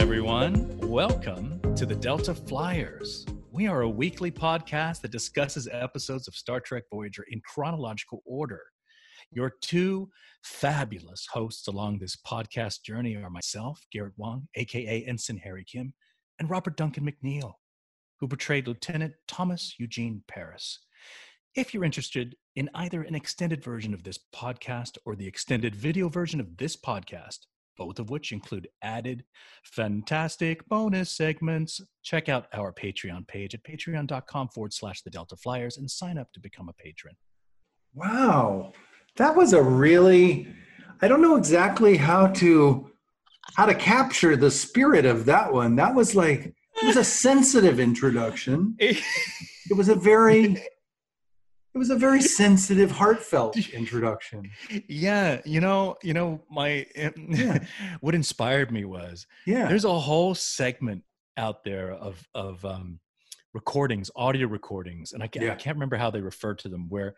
everyone. Welcome to the Delta Flyers. We are a weekly podcast that discusses episodes of Star Trek Voyager in chronological order. Your two fabulous hosts along this podcast journey are myself, Garrett Wang, aka Ensign Harry Kim, and Robert Duncan McNeill, who portrayed Lieutenant Thomas Eugene Paris. If you're interested in either an extended version of this podcast or the extended video version of this podcast, both of which include added fantastic bonus segments. Check out our Patreon page at patreon.com forward slash the Delta Flyers and sign up to become a patron. Wow. That was a really I don't know exactly how to how to capture the spirit of that one. That was like it was a sensitive introduction. It was a very it was a very sensitive heartfelt introduction yeah you know you know my yeah. what inspired me was yeah there's a whole segment out there of of um recordings audio recordings and I can't, yeah. I can't remember how they refer to them where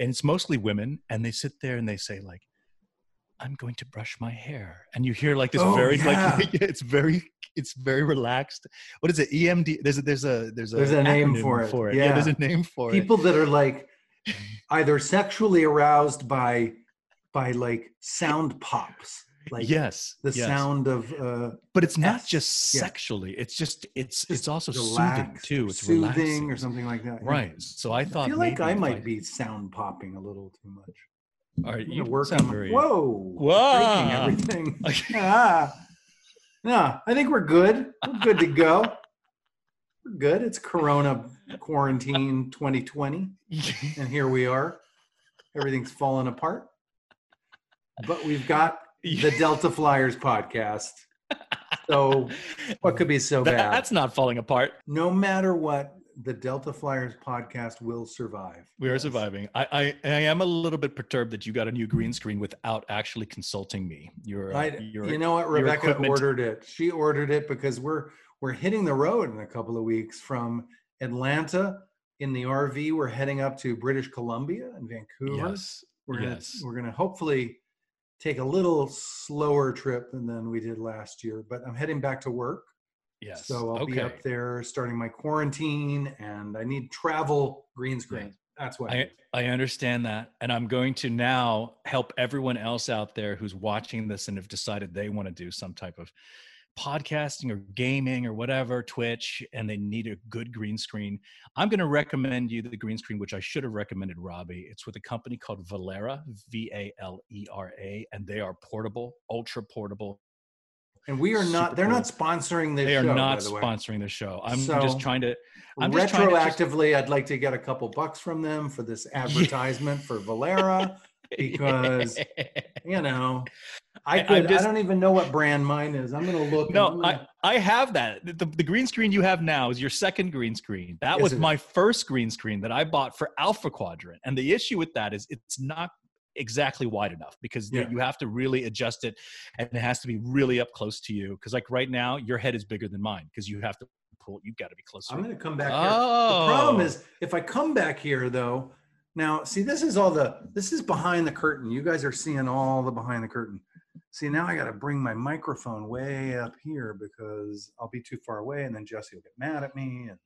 and it's mostly women and they sit there and they say like i'm going to brush my hair and you hear like this oh, very yeah. like it's very it's very relaxed what is it emd there's a there's a there's a, there's a name for it. for it yeah. yeah there's a name for people it people that are like either sexually aroused by by like sound pops like yes the yes. sound of uh but it's not S. just sexually yeah. it's just it's just it's also soothing too it's soothing relaxing. or something like that right yeah. so i thought i feel like i might I... be sound popping a little too much all right you work sound very whoa whoa everything ah no i think we're good we're good to go we're good. It's corona quarantine 2020 and here we are. Everything's falling apart. But we've got the delta flyers podcast. So what could be so bad? that's not falling apart. No matter what the delta flyers podcast will survive. We are surviving. I, I, I am a little bit perturbed that you got a new green screen without actually consulting me. You're, uh, I, you know what rebecca ordered it. She ordered it because we're we're hitting the road in a couple of weeks from Atlanta in the RV. We're heading up to British Columbia and Vancouver. Yes. We're gonna yes. we're gonna hopefully take a little slower trip than than we did last year. But I'm heading back to work. Yes. So I'll okay. be up there starting my quarantine and I need travel green screen. That's what I, I understand that. And I'm going to now help everyone else out there who's watching this and have decided they want to do some type of podcasting or gaming or whatever, Twitch, and they need a good green screen, I'm going to recommend you the green screen, which I should have recommended Robbie. It's with a company called Valera, V A L E R A, and they are portable, ultra portable. And we are not, they're not sponsoring this They show, are not the sponsoring the show. I'm so just trying to. I'm retroactively, to just, I'd like to get a couple bucks from them for this advertisement for Valera because, you know, I could, just, I don't even know what brand mine is. I'm gonna look. No, gonna... I, I have that. The, the green screen you have now is your second green screen. That yes, was my first green screen that I bought for Alpha Quadrant. And the issue with that is it's not exactly wide enough because yeah. you have to really adjust it and it has to be really up close to you. Because like right now, your head is bigger than mine because you have to pull. You've got to be closer. I'm gonna come back. Oh. Here. The problem oh. is if I come back here though. Now, see, this is all the this is behind the curtain. You guys are seeing all the behind the curtain. See, now I got to bring my microphone way up here because I'll be too far away, and then Jessey will get mad at me. And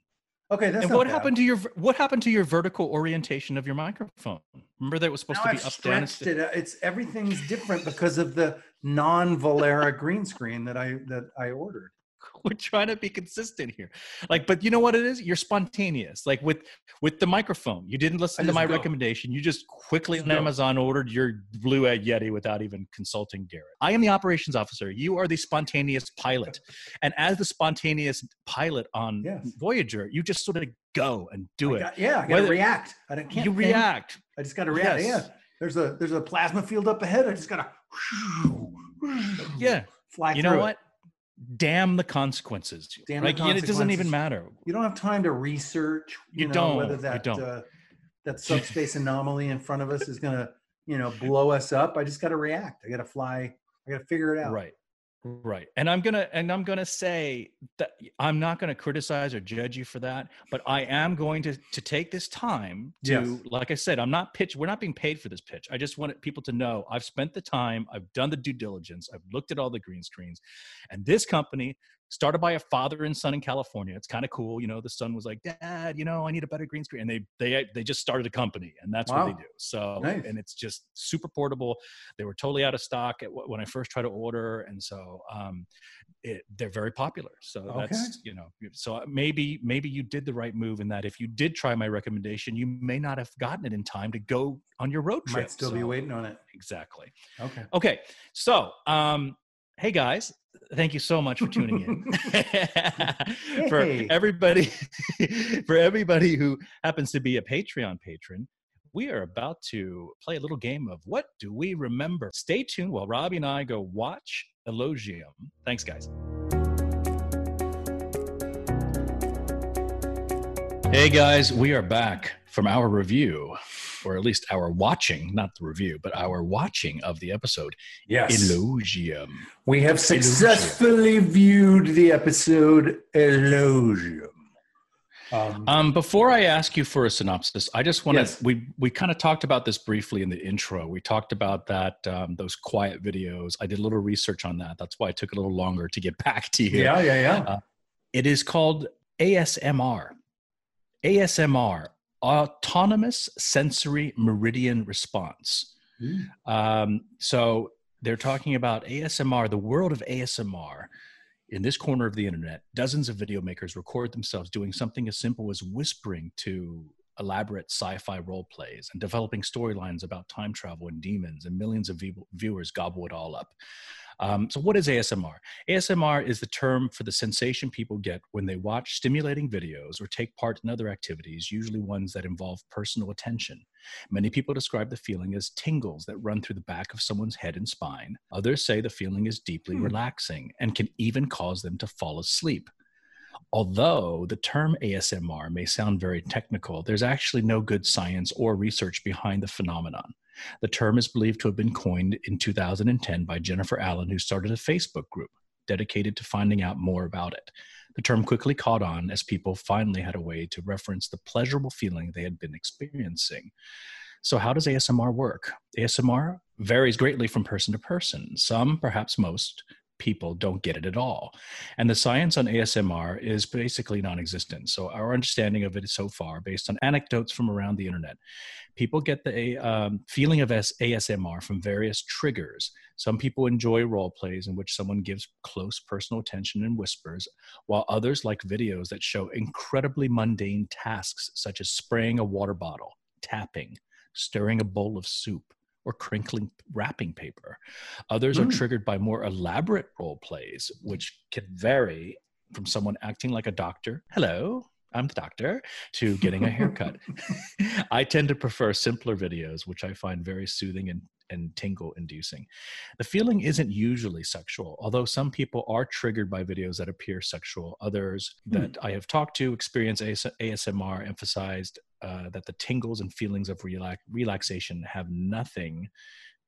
okay, that's and what bad. happened to your what happened to your vertical orientation of your microphone? Remember that it was supposed now to be I've up stretched down. It. It's everything's different because of the non-Valera green screen that I that I ordered. we're trying to be consistent here. Like but you know what it is? You're spontaneous. Like with with the microphone you didn't listen to my go. recommendation. You just quickly just on amazon ordered your blue egg yeti without even consulting garrett. I am the operations officer. You are the spontaneous pilot. And as the spontaneous pilot on yes. voyager you just sort of go and do I it. got, yeah i gotta react. I don't can't you think. react. I just gotta react. Yes. yeah. There's a there's a plasma field up ahead. I just gotta yeah. fly you know what damn the consequences. Damn like, the consequences. It doesn't even matter. You don't have time to research. You, you know, don't. Whether that don't. Uh, that subspace anomaly in front of us is gonna, you know, blow us up. I just got to react. I got to fly. I got to figure it out. Right. Right. And I'm going to and I'm going to say that I'm not going to criticize or judge you for that, but I am going to to take this time to yes. like I said, I'm not pitch we're not being paid for this pitch. I just want people to know I've spent the time, I've done the due diligence, I've looked at all the green screens, and this company started by a father and son in California. It's kind of cool. You know, the son was like, Dad, you know, I need a better green screen. And they they they just started a company and that's Wow. what they do. So Nice. and it's just super portable. They were totally out of stock at, when I first tried to order. And so um it, they're very popular. So that's you know, so maybe maybe you did the right move in that if you did try my recommendation, you may not have gotten it in time to go on your road trip. Might still be waiting on it. Exactly. Okay. Okay, so um, hey guys, thank you so much for tuning in. for everybody, for everybody who happens to be a Patreon patron, we are about to play a little game of what do we remember. Stay tuned while Robbie and I go watch Elogium. Thanks, guys. Hey guys, we are back from our review, or at least our watching, not the review, but our watching of the episode Yes. Elogium. We have successfully viewed the episode Elogium. Um, Um, before I ask you for a synopsis, I just want to. Yes. We we kind of talked about this briefly in the intro. We talked about that um, those quiet videos. I did a little research on that. That's why it took a little longer to get back to you. yeah, yeah, yeah. It is called ASMR. ASMR, Autonomous Sensory Meridian Response. Mm. Um, so they're talking about ASMR, the world of ASMR. In this corner of the internet, dozens of video makers record themselves doing something as simple as whispering to elaborate sci-fi role plays and developing storylines about time travel and demons, and millions of view- viewers gobble it all up. Um, so, what is ASMR? ASMR is the term for the sensation people get when they watch stimulating videos or take part in other activities, usually ones that involve personal attention. Many people describe the feeling as tingles that run through the back of someone's head and spine. Others say the feeling is deeply Hmm. relaxing and can even cause them to fall asleep. Although the term ASMR may sound very technical, there's actually no good science or research behind the phenomenon. The term is believed to have been coined in 2010 by Jennifer Allen, who started a Facebook group dedicated to finding out more about it. The term quickly caught on as people finally had a way to reference the pleasurable feeling they had been experiencing. So, how does ASMR work? ASMR varies greatly from person to person. Some, perhaps most, people don't get it at all. And the science on ASMR is basically non existent. So, our understanding of it so far, based on anecdotes from around the internet, people get the um, feeling of ASMR from various triggers. Some people enjoy role plays in which someone gives close personal attention and whispers, while others like videos that show incredibly mundane tasks such as spraying a water bottle, tapping, stirring a bowl of soup, or crinkling wrapping paper. Others are Mm. triggered by more elaborate role plays, which can vary from someone acting like a doctor. Hello, I'm the doctor, to getting a haircut. I tend to prefer simpler videos, which I find very soothing and, and tingle inducing. The feeling isn't usually sexual, although some people are triggered by videos that appear sexual. Others that I have talked to experience AS- ASMR emphasized uh, that the tingles and feelings of relax- relaxation have nothing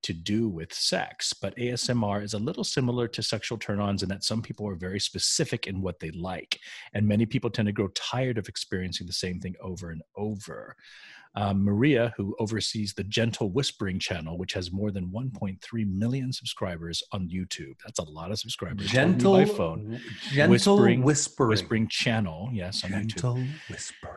to do with sex, but ASMR is a little similar to sexual turn ons in that some people are very specific in what they like, and many people tend to grow tired of experiencing the same thing over and over. Um, Maria, who oversees the Gentle Whispering channel, which has more than 1.3 million subscribers on YouTube. That's a lot of subscribers. gentle by phone. gentle Whispering- whispering, Whispering channel, yes, on YouTube gentle whispering.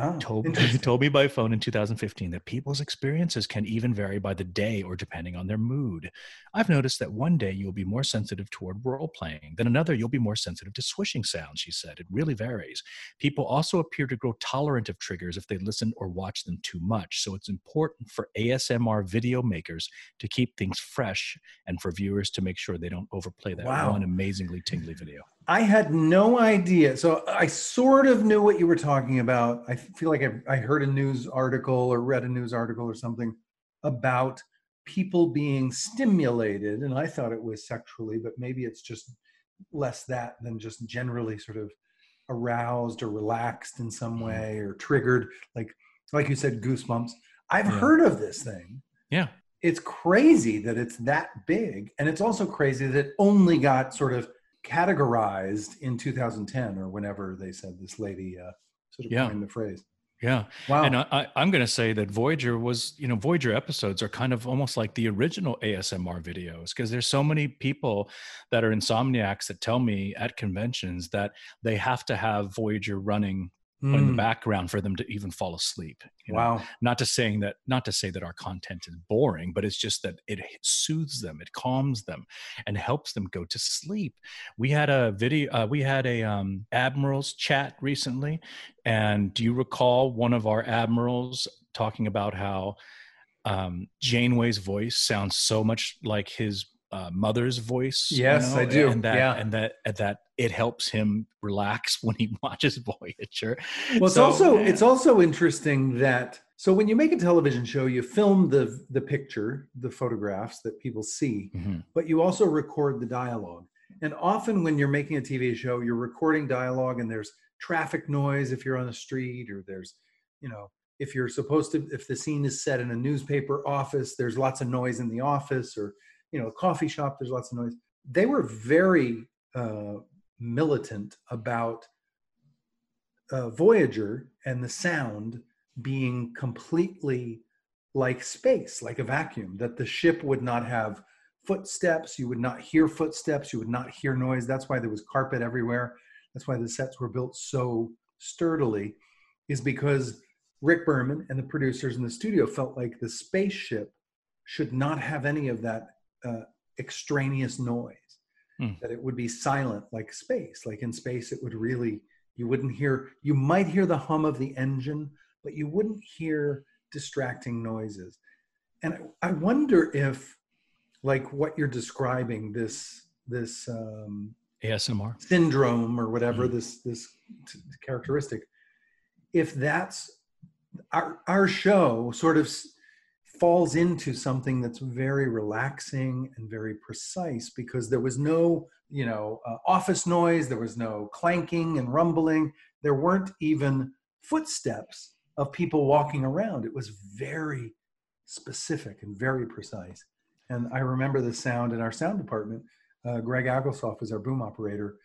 Oh, told, told me by phone in 2015 that people's experiences can even vary by the day or depending on their mood. I've noticed that one day you'll be more sensitive toward role playing, then another you'll be more sensitive to swishing sounds, she said. It really varies. People also appear to grow tolerant of triggers if they listen or watch them too much. So it's important for ASMR video makers to keep things fresh and for viewers to make sure they don't overplay that Wow. one amazingly tingly video. I had no idea. So I sort of knew what you were talking about. I feel like I, I heard a news article or read a news article or something about people being stimulated, and I thought it was sexually, but maybe it's just less that than just generally sort of aroused or relaxed in some Mhm. way or triggered, like like you said, goosebumps. I've Yeah. heard of this thing. Yeah. It's crazy that it's that big, and it's also crazy that it only got sort of categorized in 2010 or whenever they said this lady uh, sort of Yeah. coined the phrase. Yeah. Wow. And I, I, am going to say that Voyager was, you know, Voyager episodes are kind of almost like the original ASMR videos because there's so many people that are insomniacs that tell me at conventions that they have to have Voyager running mm. in the hmm. background for them to even fall asleep. You know? Wow. Not to saying that, not to say that our content is boring, but it's just that it soothes them, it calms them, and helps them go to sleep. We had a video, uh, we had a um, admirals chat recently, and do you recall one of our admirals talking about how um, Janeway's voice sounds so much like his uh, mother's voice. Yes, you know? I do. And that, yeah. and that, and that it helps him relax when he watches Voyager. Well, it's so, also yeah. it's also interesting that so when you make a television show, you film the the picture, the photographs that people see, mm-hmm. but you also record the dialogue. And often when you're making a TV show, you're recording dialogue, and there's traffic noise if you're on the street, or there's, you know, if you're supposed to, if the scene is set in a newspaper office, there's lots of noise in the office, or you know, a coffee shop, there's lots of noise. They were very uh, militant about uh, Voyager and the sound being completely like space, like a vacuum, that the ship would not have footsteps, you would not hear footsteps, you would not hear noise. That's why there was carpet everywhere. That's why the sets were built so sturdily, is because Rick Berman and the producers in the studio felt like the spaceship should not have any of that uh, extraneous noise mm. that it would be silent like space like in space it would really you wouldn't hear you might hear the hum of the engine but you wouldn't hear distracting noises and i, I wonder if like what you're describing this this um, asmr syndrome or whatever mm. this this t- characteristic if that's our our show sort of falls into something that's very relaxing and very precise because there was no you know uh, office noise there was no clanking and rumbling. There weren't even footsteps of people walking around. It was very specific and very precise. And i remember the sound in our sound department uh, greg aglesoff was our boom operator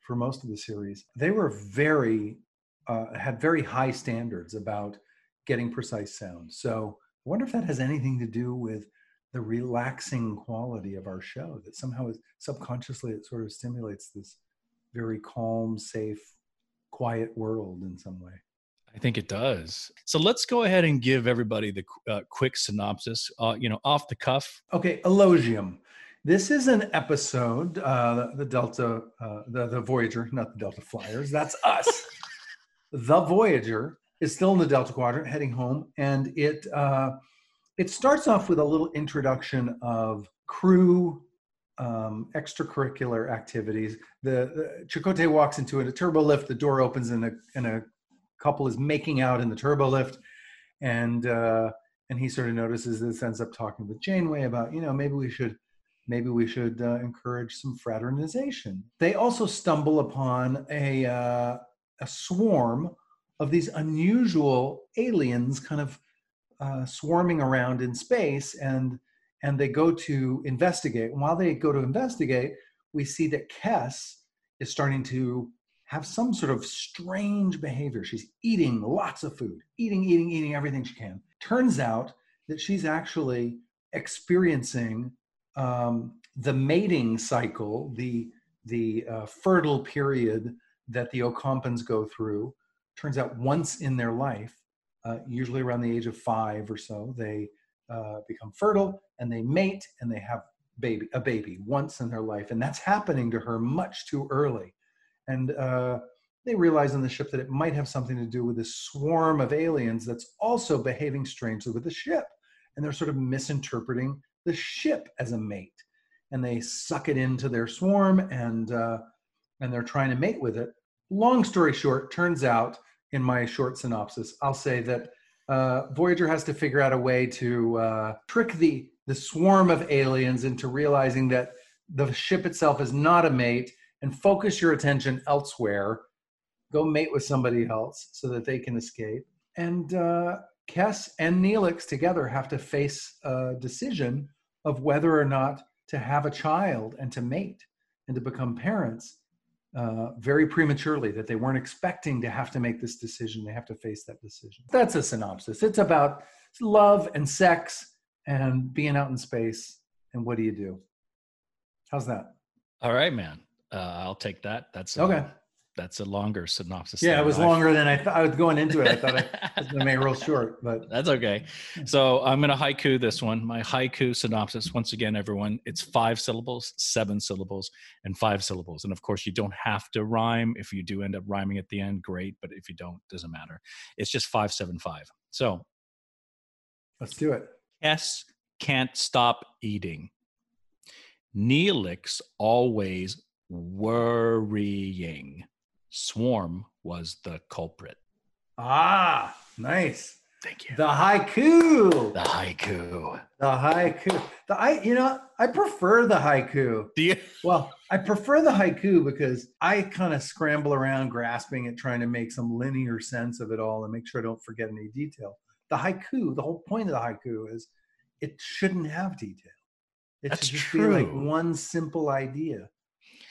for most of the series. They were very uh, had very high standards about getting precise sound. So wonder if that has anything to do with the relaxing quality of our show, that somehow subconsciously it sort of stimulates this very calm, safe, quiet world in some way. I think it does. So let's go ahead and give everybody the uh, quick synopsis, uh, you know, off the cuff. Okay, Elogium. This is an episode, uh, the Delta, uh, the, the Voyager, not the Delta Flyers, that's us. the Voyager is still in the Delta Quadrant, heading home, and it uh, it starts off with a little introduction of crew um, extracurricular activities. The, the Chakotay walks into a turbo lift. The door opens, and a and a couple is making out in the turbo lift, and uh, and he sort of notices this. Ends up talking with Janeway about you know maybe we should maybe we should uh, encourage some fraternization. They also stumble upon a uh, a swarm of these unusual aliens kind of uh, swarming around in space and and they go to investigate. And while they go to investigate we see that Kes is starting to have some sort of strange behavior. She's eating lots of food eating eating eating everything she can. Turns out that she's actually experiencing um, the mating cycle the the uh, fertile period that the ocampans go through turns out once in their life, uh, usually around the age of five or so, they uh, become fertile and they mate and they have baby a baby once in their life, and that's happening to her much too early. And uh, they realize on the ship that it might have something to do with this swarm of aliens that's also behaving strangely with the ship, and they're sort of misinterpreting the ship as a mate, and they suck it into their swarm and uh, and they're trying to mate with it. Long story short, turns out in my short synopsis, I'll say that uh, Voyager has to figure out a way to uh, trick the the swarm of aliens into realizing that the ship itself is not a mate and focus your attention elsewhere. Go mate with somebody else so that they can escape. And uh, Kes and Neelix together have to face a decision of whether or not to have a child and to mate and to become parents uh, very prematurely that they weren't expecting to have to make this decision. They have to face that decision. That's a synopsis. It's about love and sex and being out in space. And what do you do? How's that? All right, man. Uh, I'll take that. That's a, Okay. That's a longer synopsis. Yeah, it was I- longer than I thought. I was going into it. I thought I was going to make it real short, but That's okay. So I'm going to haiku this one. My haiku synopsis, once again, everyone, it's five syllables, seven syllables, and five syllables. And of course, you don't have to rhyme. If you do end up rhyming at the end, great. But if you don't, doesn't matter. It's just five, seven, five. So let's do it. Kes can't stop eating. Neelix always worrying. Swarm was the culprit. Ah, nice. Thank you. The haiku. The haiku. The haiku. The I, you know, I prefer the haiku. Do you? Well, I prefer the haiku because I kind of scramble around grasping at trying to make some linear sense of it all and make sure I don't forget any detail. The haiku, the whole point of the haiku is it shouldn't have detail. It That's should just be like one simple idea.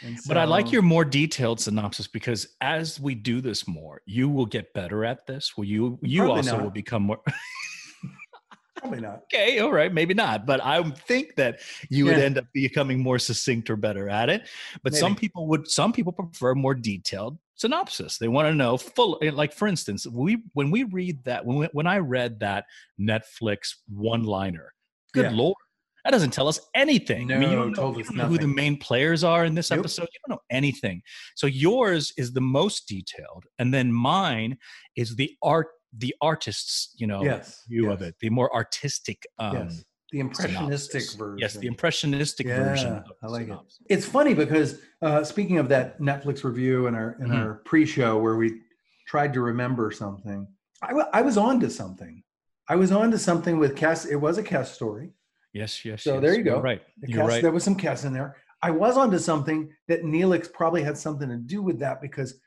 And But I like your more detailed synopsis because as we do this more, you will get better at this. Will you? You also not. will become more. probably not. okay, all right, maybe not, but I think that you would end up becoming more succinct or better at it. But some people would. Some people prefer more detailed synopsis. They want to know full. eh, Like for instance, we when we read that when we, when I read that Netflix one-liner, good Yeah. lord. That doesn't tell us anything. I mean, you No, don't know, told you don't know who the main players are in this Nope. episode. You don't know anything. So yours is the most detailed, and then mine is the art, the artist's, you know, Yes. view of it, the more artistic. Um, yes. The impressionistic synopsis. version. Yes, the impressionistic version. Yeah, Of I like it. It's funny because uh, speaking of that Netflix review and our in Mhm. our pre-show where we tried to remember something, I, was on to something. I was on to something with Kes. It was a Kes story. Yes, yes. So yes, there you you're go. Right. The You're right. There was some Kes in there. I was onto something that Neelix probably had something to do with that because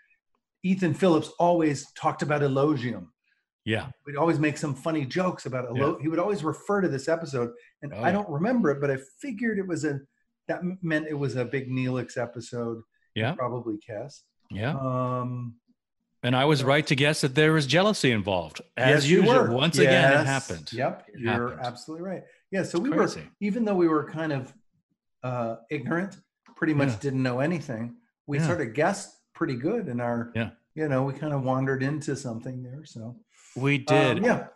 Ethan Phillips always talked about Elogium. Yeah. We'd always make some funny jokes about it. Yeah. He would always refer to this episode, and Oh, I don't remember it, but I figured it was a that meant it was a big Neelix episode. Yeah. probably Kes. Yeah. Um, And I was right to guess that there was jealousy involved. As yes, you usual. were. Once again, it happened. Yep, It you're happened. absolutely right. Yeah, so we were even though we were kind of uh, ignorant, pretty much Yeah. didn't know anything. We Yeah. sort of guessed pretty good in our. Yeah. You know, we kind of wandered into something there. So We um, did. yeah.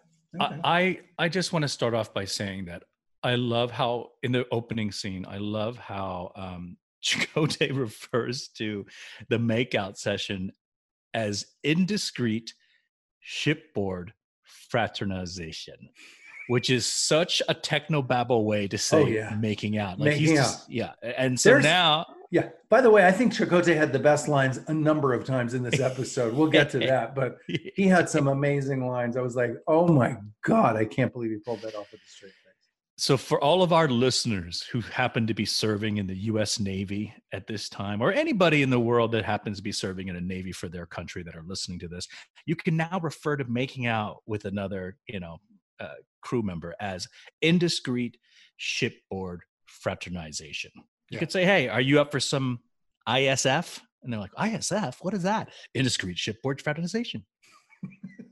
Okay. I, I I just want to start off by saying that I love how in the opening scene, I love how um Chakotay refers to the makeout session as indiscreet shipboard fraternization, which is such a technobabble way to say Oh, yeah. making out. Like Making he's just, yeah. And so There's- now Yeah. By the way, I think Chakotay had the best lines a number of times in this episode. We'll get to that, but he had some amazing lines. I was like, "Oh my god, I can't believe he pulled that off with a straight face." So, for all of our listeners who happen to be serving in the U.S. Navy at this time, or anybody in the world that happens to be serving in a Navy for their country that are listening to this, you can now refer to making out with another, you know, uh, crew member as indiscreet shipboard fraternization. You Yeah. could say, "Hey, are you up for some ISF?" And they're like, "ISF? What is that?" Indiscreet shipboard fraternization.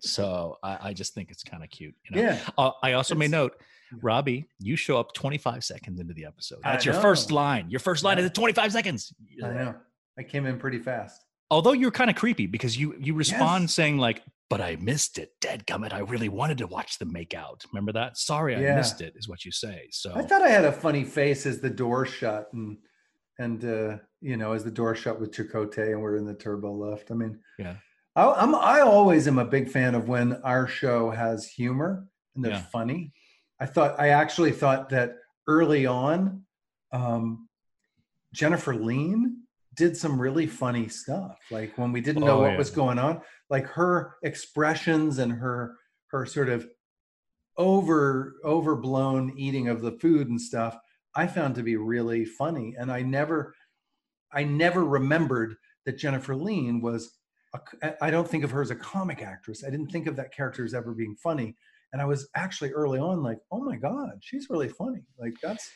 so I, I just think it's kind of cute. You know? Yeah. Uh, I also may note. Robbie, you show up 25 seconds into the episode. That's your first line. Your first line Yeah. is at 25 seconds. I know. I came in pretty fast. Although you're kind of creepy because you you respond Yes. saying like, "But I missed it, dead gummit. I really wanted to watch them make out. Remember that? Sorry, I Yeah. missed it, is what you say. So I thought I had a funny face as the door shut and and uh, you know as the door shut with Chakotay and we're in the turbo lift. I mean, Yeah. I, I'm I always am a big fan of when our show has humor and they're Yeah. funny. I thought I actually thought that early on, um, Jennifer Lien did some really funny stuff. Like when we didn't know Oh, what yeah. was going on, like her expressions and her her sort of over overblown eating of the food and stuff i found to be really funny and i never i never remembered that jennifer lien was i don't think of her as a comic actress i didn't think of that character as ever being funny and i was actually early on like oh my god she's really funny like that's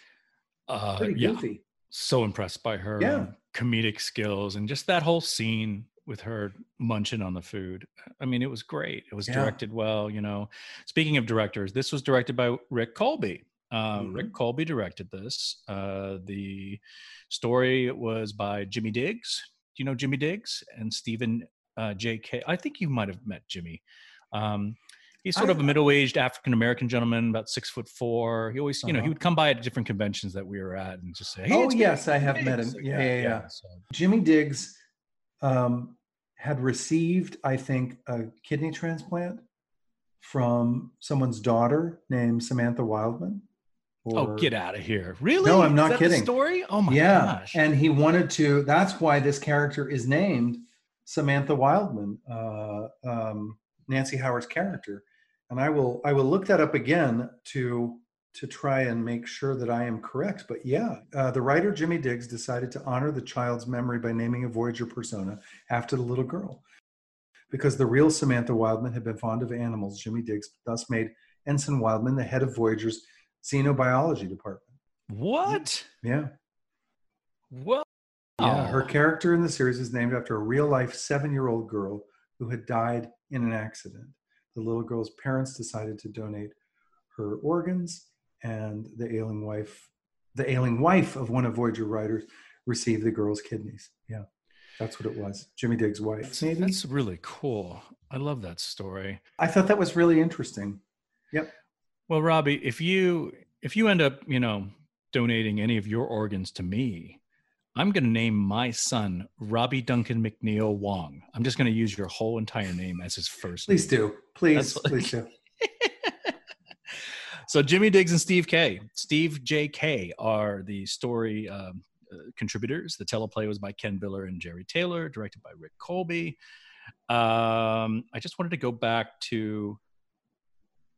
uh, pretty yeah. goofy so impressed by her Yeah. Comedic skills and just that whole scene with her munching on the food. I mean, it was great. It was Yeah. directed well. You know, speaking of directors, this was directed by Rick Kolbe. Uh, Mm-hmm. Rick Kolbe directed this. Uh, the story was by Jimmy Diggs. Do you know Jimmy Diggs and Stephen uh, J. Kay? I think you might have met Jimmy. Um, he's sort I- of a middle-aged African American gentleman, about six foot four. He always, you know, he Uh-huh. would come by at different conventions that we were at and just say, "Hey, Oh, yes, I have met him. Like Yeah, that, yeah, yeah. So, Jimmy Diggs um, had received, I think, a kidney transplant from someone's daughter named Samantha Wildman. oh, get out of here! Really? No, I'm not Is that the kidding. story? Oh my yeah, gosh! and he wanted to. That's why this character is named Samantha Wildman, uh, um, Nancy Hower's character. And I will I will look that up again to to try and make sure that I am correct. But yeah, uh, the writer Jimmy Diggs decided to honor the child's memory by naming a Voyager persona after the little girl. Because the real Samantha Wildman had been fond of animals, Jimmy Diggs thus made Ensign Wildman the head of Voyager's xenobiology department. what? Yeah. What? Yeah, her character in the series is named after a real life seven year old girl who had died in an accident. The little girl's parents decided to donate her organs, and the ailing wife, the ailing wife of one of Voyager writers, received the girl's kidneys. Yeah, that's what it was. Jimmy Diggs' wife. That's, Maybe. that's really cool. I love that story. I thought that was really interesting. Yep. Well, Robbie, if you if you end up, you know, donating any of your organs to me, I'm going to name my son Robbie Duncan McNeill Wang. I'm just going to use your whole entire name as his first. Please name. do. Please, That's- please do. so Jimmy Diggs and Steve K. Steve J. Kay are the story um, uh, contributors. The teleplay was by Ken Biller and Jerry Taylor, directed by Rick Kolbe. Um, I just wanted to go back to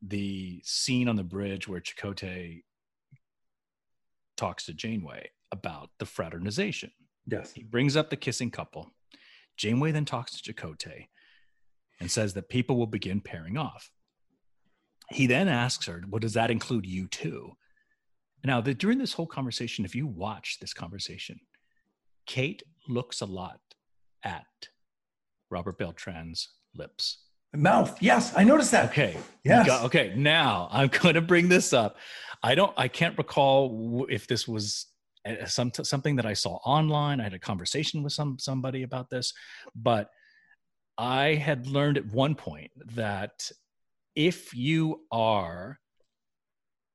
the scene on the bridge where Chakotay talks to Janeway about the fraternization. Yes. He brings up the kissing couple. Janeway then talks to Chakotay and says that people will begin pairing off. He then asks her, Well, does that include you too? Now, the, during this whole conversation, if you watch this conversation, Kate looks a lot at Robert Beltran's lips. Mouth. Yes, I noticed that. Okay. Yes. got- okay. Now I'm going to bring this up. I don't. I can't recall if this was some something that I saw online. I had a conversation with some somebody about this, but I had learned at one point that if you are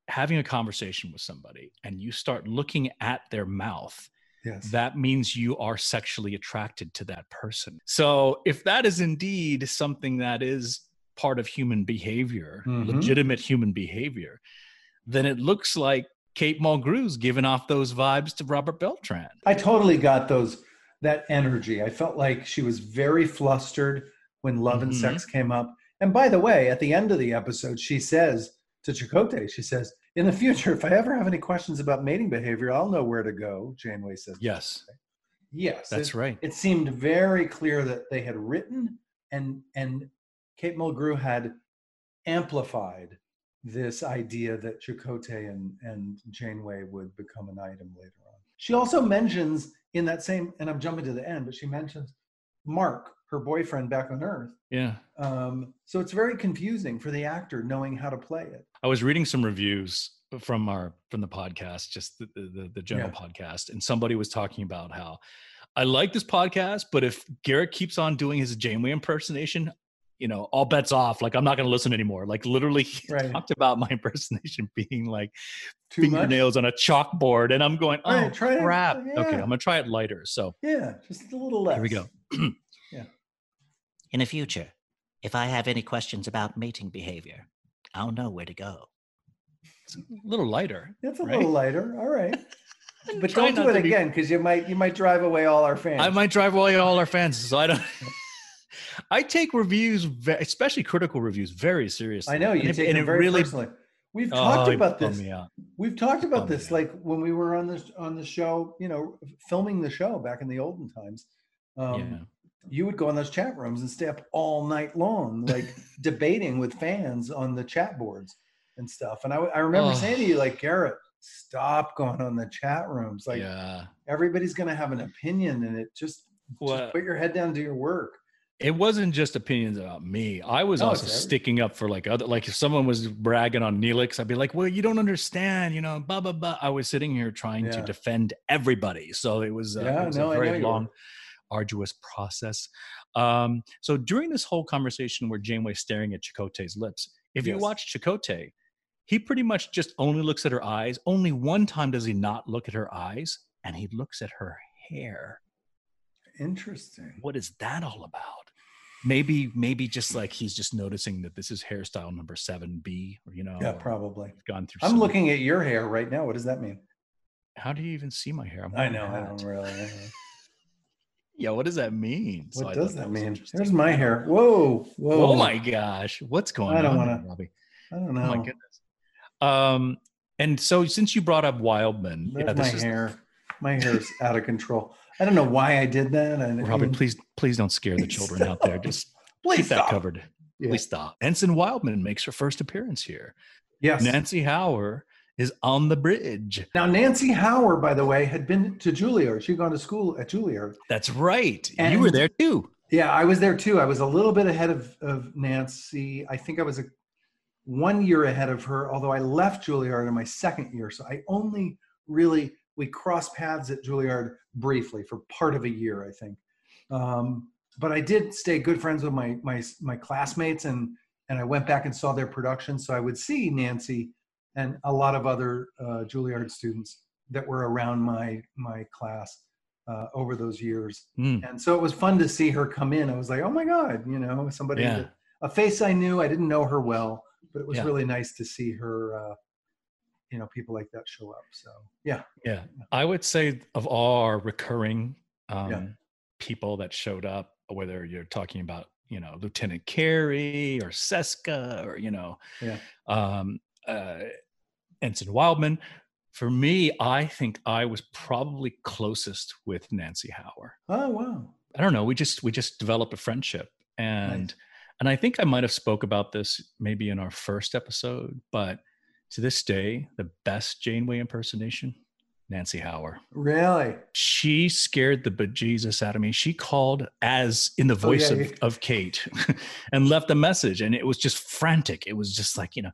having a conversation with somebody and you start looking at their mouth Yes. that means you are sexually attracted to that person. So, if that is indeed something that is part of human behavior, Mhm. legitimate human behavior, then it looks like Kate Mulgrew's giving off those vibes to Robert Beltran. I totally got those that energy. I felt like she was very flustered when love and Mhm. sex came up. And by the way, at the end of the episode, she says to Chakotay, she says, "In the future, if I ever have any questions about mating behavior, I'll know where to go." Janeway says, Yes, yes, that's it, right. It seemed very clear that they had written and and Kate Mulgrew had amplified this idea that Chakotay and, and Janeway would become an item later on. She also mentions in that same, and I'm jumping to the end, but she mentions Mark, her boyfriend back on Earth. Yeah. Um, so it's very confusing for the actor knowing how to play it. I was reading some reviews from our from the podcast, just the the, the general Yeah. podcast, and somebody was talking about how I like this podcast, but if Garrett keeps on doing his Janeway impersonation, you know, all bets off. Like I'm not going to listen anymore. Like literally, he Right. talked about my impersonation being like Too much? fingernails on a chalkboard, and I'm going, oh Right, try it. crap. Okay, I'm gonna try it lighter. So Yeah, just a little less. here we go. Yeah. In the future, if I have any questions about mating behavior, I'll know where to go. It's a little lighter. It's a right? little lighter. All right. But don't do it again because you might you might drive away all our fans. I might drive away all our fans, so I don't. I take reviews, especially critical reviews, very seriously. I know you and take it it very really personally. We've oh, talked about this. We've talked about this, out. like when we were on this on the show, you know, filming the show back in the olden times. Um, yeah. You would go in those chat rooms and stay up all night long, like debating with fans on the chat boards and stuff. And I remember Oh. saying to you, like Garrett, stop going on the chat rooms. Like yeah. everybody's gonna have an opinion, and it just just put your head down, do your work. It wasn't just opinions about me. I was No, also sticking up for like other, like if someone was bragging on Neelix, I'd be like, well, you don't understand, you know, blah, blah, blah. I was sitting here trying to defend everybody. So it was, uh, Yeah, it was no, a very long, arduous process. Um, so during this whole conversation where Janeway's staring at Chakotay's lips, if you watch Chakotay, he pretty much just only looks at her eyes. Only one time does he not look at her eyes, and he looks at her hair Interesting. what is that all about maybe maybe just like he's just noticing that this is hairstyle number 7b or you know Yeah, probably. gone through I'm looking at your hair right now. What does that mean? how do you even see my hair I'm I know. I don't really. yeah what does that mean So What thought does that was mean? There's my hair. Whoa, whoa. oh my gosh what's going I don't wanna- Robbie? I don't know. oh my goodness um and so since you brought up wildman yeah my this is hair. My hair's out of control. I don't know why I did that. I, Robbie, mean, please please don't scare the children out there just please keep that stop. covered Yeah. please stop ensign wildman makes her first appearance here Yes. nancy hower is on the bridge Now, Nancy Hower, by the way, had been to Juilliard. She'd gone to school at Juilliard. That's right. you were there too. Yeah, I was there too. I was a little bit ahead of, of Nancy. I think I was a, one year ahead of her, although I left Juilliard in my second year. So I only really, we crossed paths at Juilliard briefly for part of a year, I think. Um, but I did stay good friends with my, my, my classmates and, and I went back and saw their production. So I would see Nancy and a lot of other uh, Juilliard students that were around my, my class uh, over those years Mm, and so it was fun to see her come in. I was like, oh my god, you know, somebody, Yeah. a face I knew. I didn't know her well, but it was Yeah. really nice to see her. Uh, you know, people like that show up. So yeah, yeah. I would say of all our recurring um, Yeah. people that showed up, whether you're talking about, you know, Lieutenant Carey or Seska or, you know, Yeah. um, uh, Ensign Wildman. For me, I think I was probably closest with Nancy Hower. oh wow, I don't know. We just we just developed a friendship, and Nice. and I think I might have spoke about this maybe in our first episode, but to this day, the best Janeway impersonation, Nancy Hower. really? She scared the bejesus out of me. She called as in the Oh, voice yeah, of, yeah. of Kate and left a message, and it was just frantic. It was just like you know,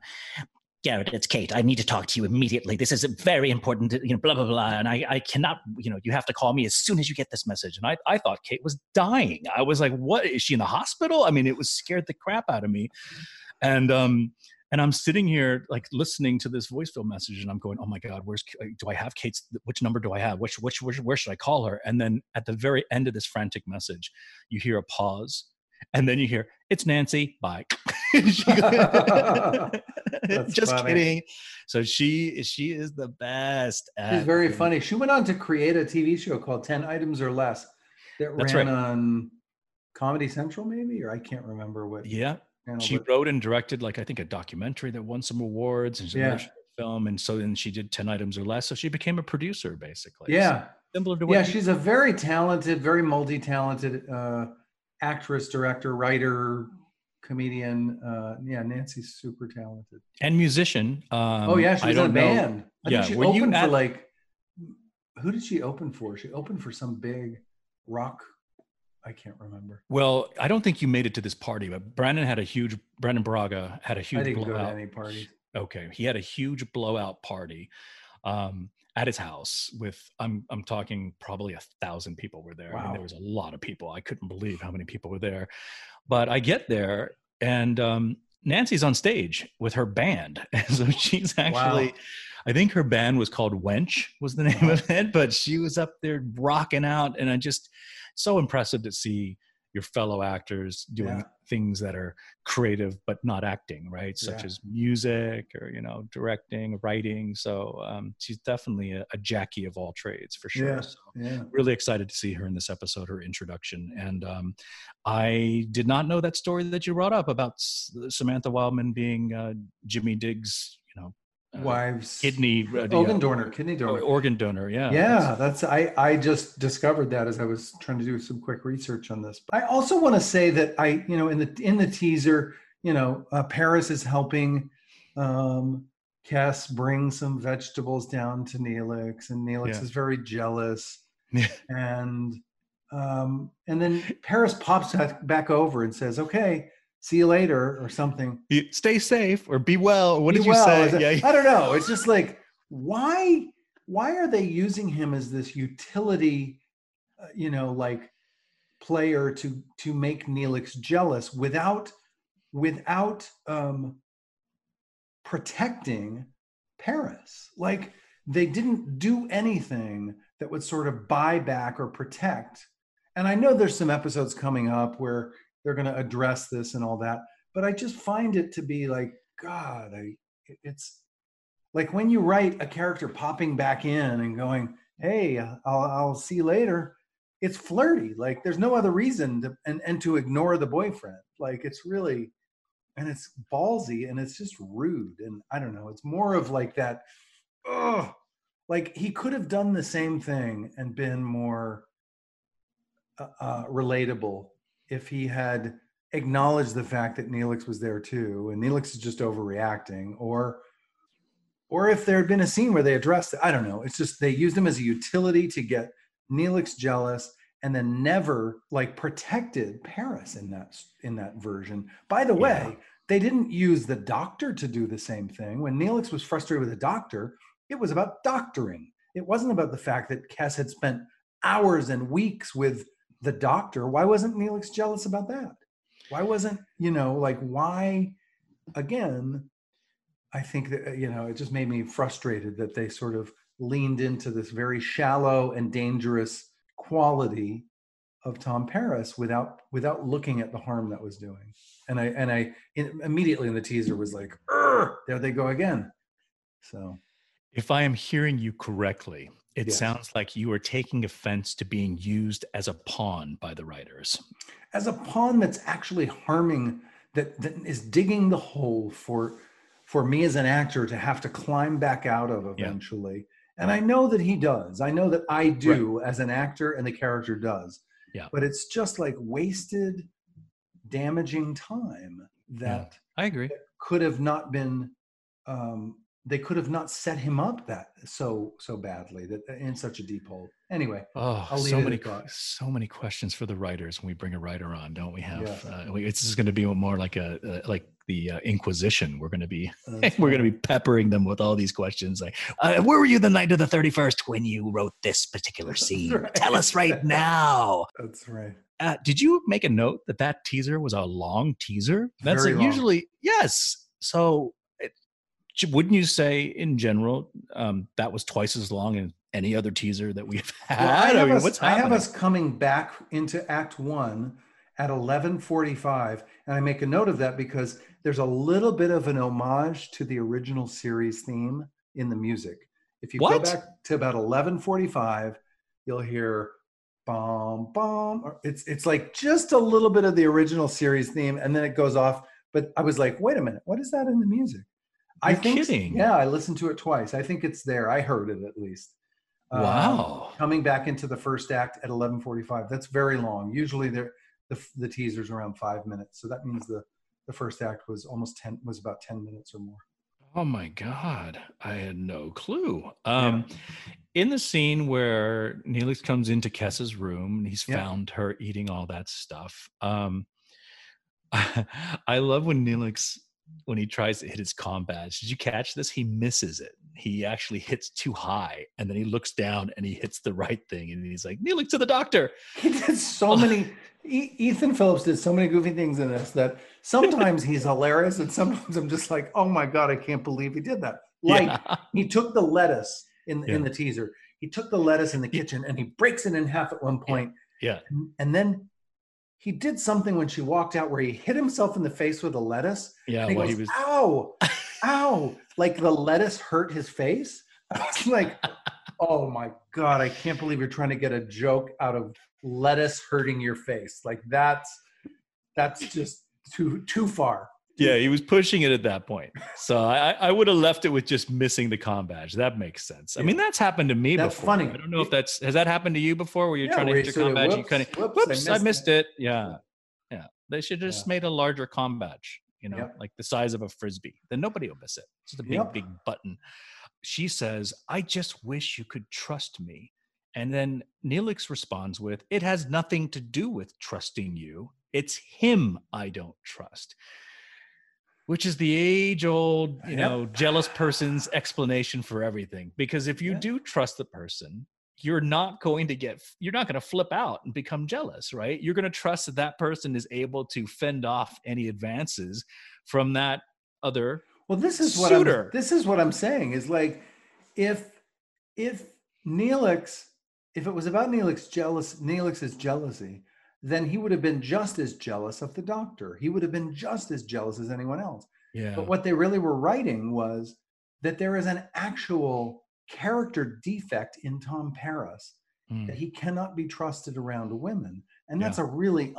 Garrett, it's Kate. I need to talk to you immediately. This is very important. You know, blah blah blah. And I, I cannot. You know, you have to call me as soon as you get this message. and I, I thought Kate was dying. I was like, what is she in the hospital? I mean, it was scared the crap out of me. And um and I'm sitting here like listening to this voicemail message and I'm going, oh my God, where's do I have Kate's which number do I have? Which which, which where should I call her? And then at the very end of this frantic message, you hear a pause. And then you hear, it's Nancy, bye. Just funny. kidding. So she she is the best. She's very funny. She went on to create a TV show called Ten Items or Less that That's ran right. on Comedy Central, maybe, or I can't remember what. Yeah, she but- wrote and directed like I think a documentary that won some awards and Yeah. film, and so then she did ten items or less. So she became a producer basically. yeah, similar to what yeah she's a very talented very multi-talented uh, actress director writer comedian uh, yeah nancy's super talented and musician. Um, oh yeah she I was in a band i Yeah, think she were you opened for like who did she open for she opened for some big rock i can't remember. Well, I don't think you made it to this party, but Brannon had a huge. Brannon Braga had a huge didn't go to blowout. any parties. Okay he had a huge blowout party um at his house with i'm i'm talking probably a thousand people were there. I mean there was a lot of people. I couldn't believe how many people were there. But i get there and um nancy's on stage with her band. And so she's actually Wow. i think her band was called wench was the name of it but she was up there rocking out. And i just so impressive to see your fellow actors doing Yeah. things that are creative but not acting right such Yeah. as music or you know directing writing so um, she's definitely a, a jackie of all trades for sure Yeah. so yeah really excited to see her in this episode her introduction and um, i did not know that story that you brought up about S- samantha wildman being uh, jimmy diggs you know uh, wives kidney uh, the, uh, organ donor kidney donor organ donor yeah yeah that's i i just discovered that as i was trying to do some quick research on this i also want to say that i you know in the in the teaser you know uh, paris is helping um Kes brings some vegetables down to Neelix, and Neelix Yeah. is very jealous. And um, and then Paris pops back over and says, "Okay, see you later," or something. Stay safe or be well. What Be did you well. say? It- Yeah. I don't know. It's just like why why are they using him as this utility, uh, you know, like player to to make Neelix jealous without without um protecting Paris? Like they didn't do anything that would sort of buy back or protect. And I know there's some episodes coming up where they're going to address this and all that, but I just find it to be like God, I it's like when you write a character popping back in and going, "Hey, I'll, I'll see you later." It's flirty. Like there's no other reason to and and to ignore the boyfriend. Like it's really and it's ballsy and it's just rude and I don't know. It's more of like that. Oh, like he could have done the same thing and been more uh, uh, relatable if he had acknowledged the fact that Neelix was there too, and Neelix is just overreacting, or or if there had been a scene where they addressed it. I don't know. It's just they used him as a utility to get Neelix jealous and then never like protected Paris in that in that version. By the way, they didn't use the doctor to do the same thing. When Neelix was frustrated with the doctor, it was about doctoring. It wasn't about the fact that Kes had spent hours and weeks with the doctor. Why wasn't Neelix jealous about that? Why wasn't, you know, like why again, I think that uh, you know, it just made me frustrated that they sort of leaned into this very shallow and dangerous quality of Tom Paris without without looking at the harm that was doing. And I and I in, immediately in the teaser was like, there they go again. So If I am hearing you correctly, it sounds like you are taking offense to being used as a pawn by the writers. as a pawn that's actually harming that, that is digging the hole for for me as an actor to have to climb back out of Yeah. eventually and i know that he does i know that i do as an actor and the character does Yeah. but it's just like wasted damaging time that I agree. could have not been um they could have not set him up that so so badly that in such a deep hole anyway Oh, so many, so many questions for the writers when we bring a writer on, don't we? Have Yes. uh, we, it's just going to be more like a uh, like the uh, Inquisition. We're going to be we're going to be peppering them with all these questions like, Uh, where were you the night of the 31st when you wrote this particular scene? right. Tell us right now. that's right uh, did you make a note that that teaser was a long teaser? That's Very like long. usually yes. So wouldn't you say in general um, that was twice as long as any other teaser that we've had? Well, I, have mean, us, what's I have us coming back into Act One at eleven forty-five, and I make a note of that because there's a little bit of an homage to the original series theme in the music. If you What? go back to about eleven forty-five, you'll hear "bum bum." or It's it's like just a little bit of the original series theme, and then it goes off. But I was like, wait a minute, what is that in the music? I You're think kidding. Yeah, I listened to it twice. I think it's there. I heard it at least. Um, Wow. coming back into the first act at 11:45. That's very long. Usually the the teaser's around 5 minutes. So that means the the first act was almost 10 was about 10 minutes or more. Oh my god, I had no clue. Um in the scene where Neelix comes into Kes's room and he's Yeah. found her eating all that stuff. Um I love when Neelix when he tries to hit his com badge. Did you catch this? He misses it. He actually hits too high and then he looks down and he hits the right thing and he's like, "Neelix to the doctor." He did so many Ethan Phillips did so many goofy things in this that sometimes he's hilarious and sometimes I'm just like, "Oh my god, I can't believe he did that." Like Yeah. he took the lettuce in in the teaser. He took the lettuce in the kitchen and he breaks it in half at one point. Yeah. And, and then he did something when she walked out where he hit himself in the face with a lettuce. Yeah, And he well goes, he was ow, ow. Like the lettuce hurt his face. I was like, oh my God, I can't believe you're trying to get a joke out of lettuce hurting your face. Like that's that's just too too far. Yeah, he was pushing it at that point. So I, I would have left it with just missing the com badge. That makes sense. I mean, that's happened to me That's before. funny. I don't know if that's has that happened to you before, where you're Yeah, trying to hit you your com badge, you kind of whoops, whoops, whoops, I missed, it. Yeah, Yeah. yeah. They should have just Yeah. made a larger com badge. you know, Yep. like the size of a frisbee, then nobody will miss it. It's just a big, Yep. big button. She says, I just wish you could trust me. And then Neelix responds with, It has nothing to do with trusting you. It's him I don't trust. Which is the age old, you Yep. know, jealous person's explanation for everything. Because if you Yeah. do trust the person, you're not going to get, you're not going to flip out and become jealous, right? You're going to trust that that person is able to fend off any advances from that other. Well, this is what I'm, this is what I'm saying is like if if Neelix if it was about Neelix jealous Neelix's jealousy, then he would have been just as jealous of the doctor. He would have been just as jealous as anyone else. Yeah. But what they really were writing was that there is an actual character defect in Tom Paris Mm. that he cannot be trusted around women and that's a really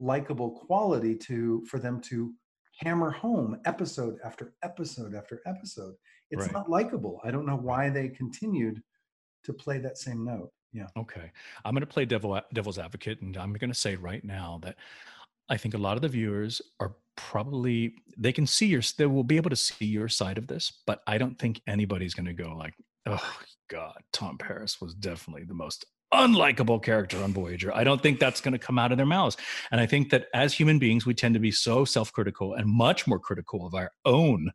unlikable quality to for them to hammer home episode after episode after episode it's Right. not likable i don't know why they continued to play that same note yeah Okay. I'm going to play devil, devil's advocate, and I'm going to say right now that I think a lot of the viewers are probably they can see your they will be able to see your side of this, but I don't think anybody's going to go like, "Oh God, Tom Paris was definitely the most unlikable character on Voyager." I don't think that's going to come out of their mouths, and I think that as human beings, we tend to be so self-critical and much more critical of our own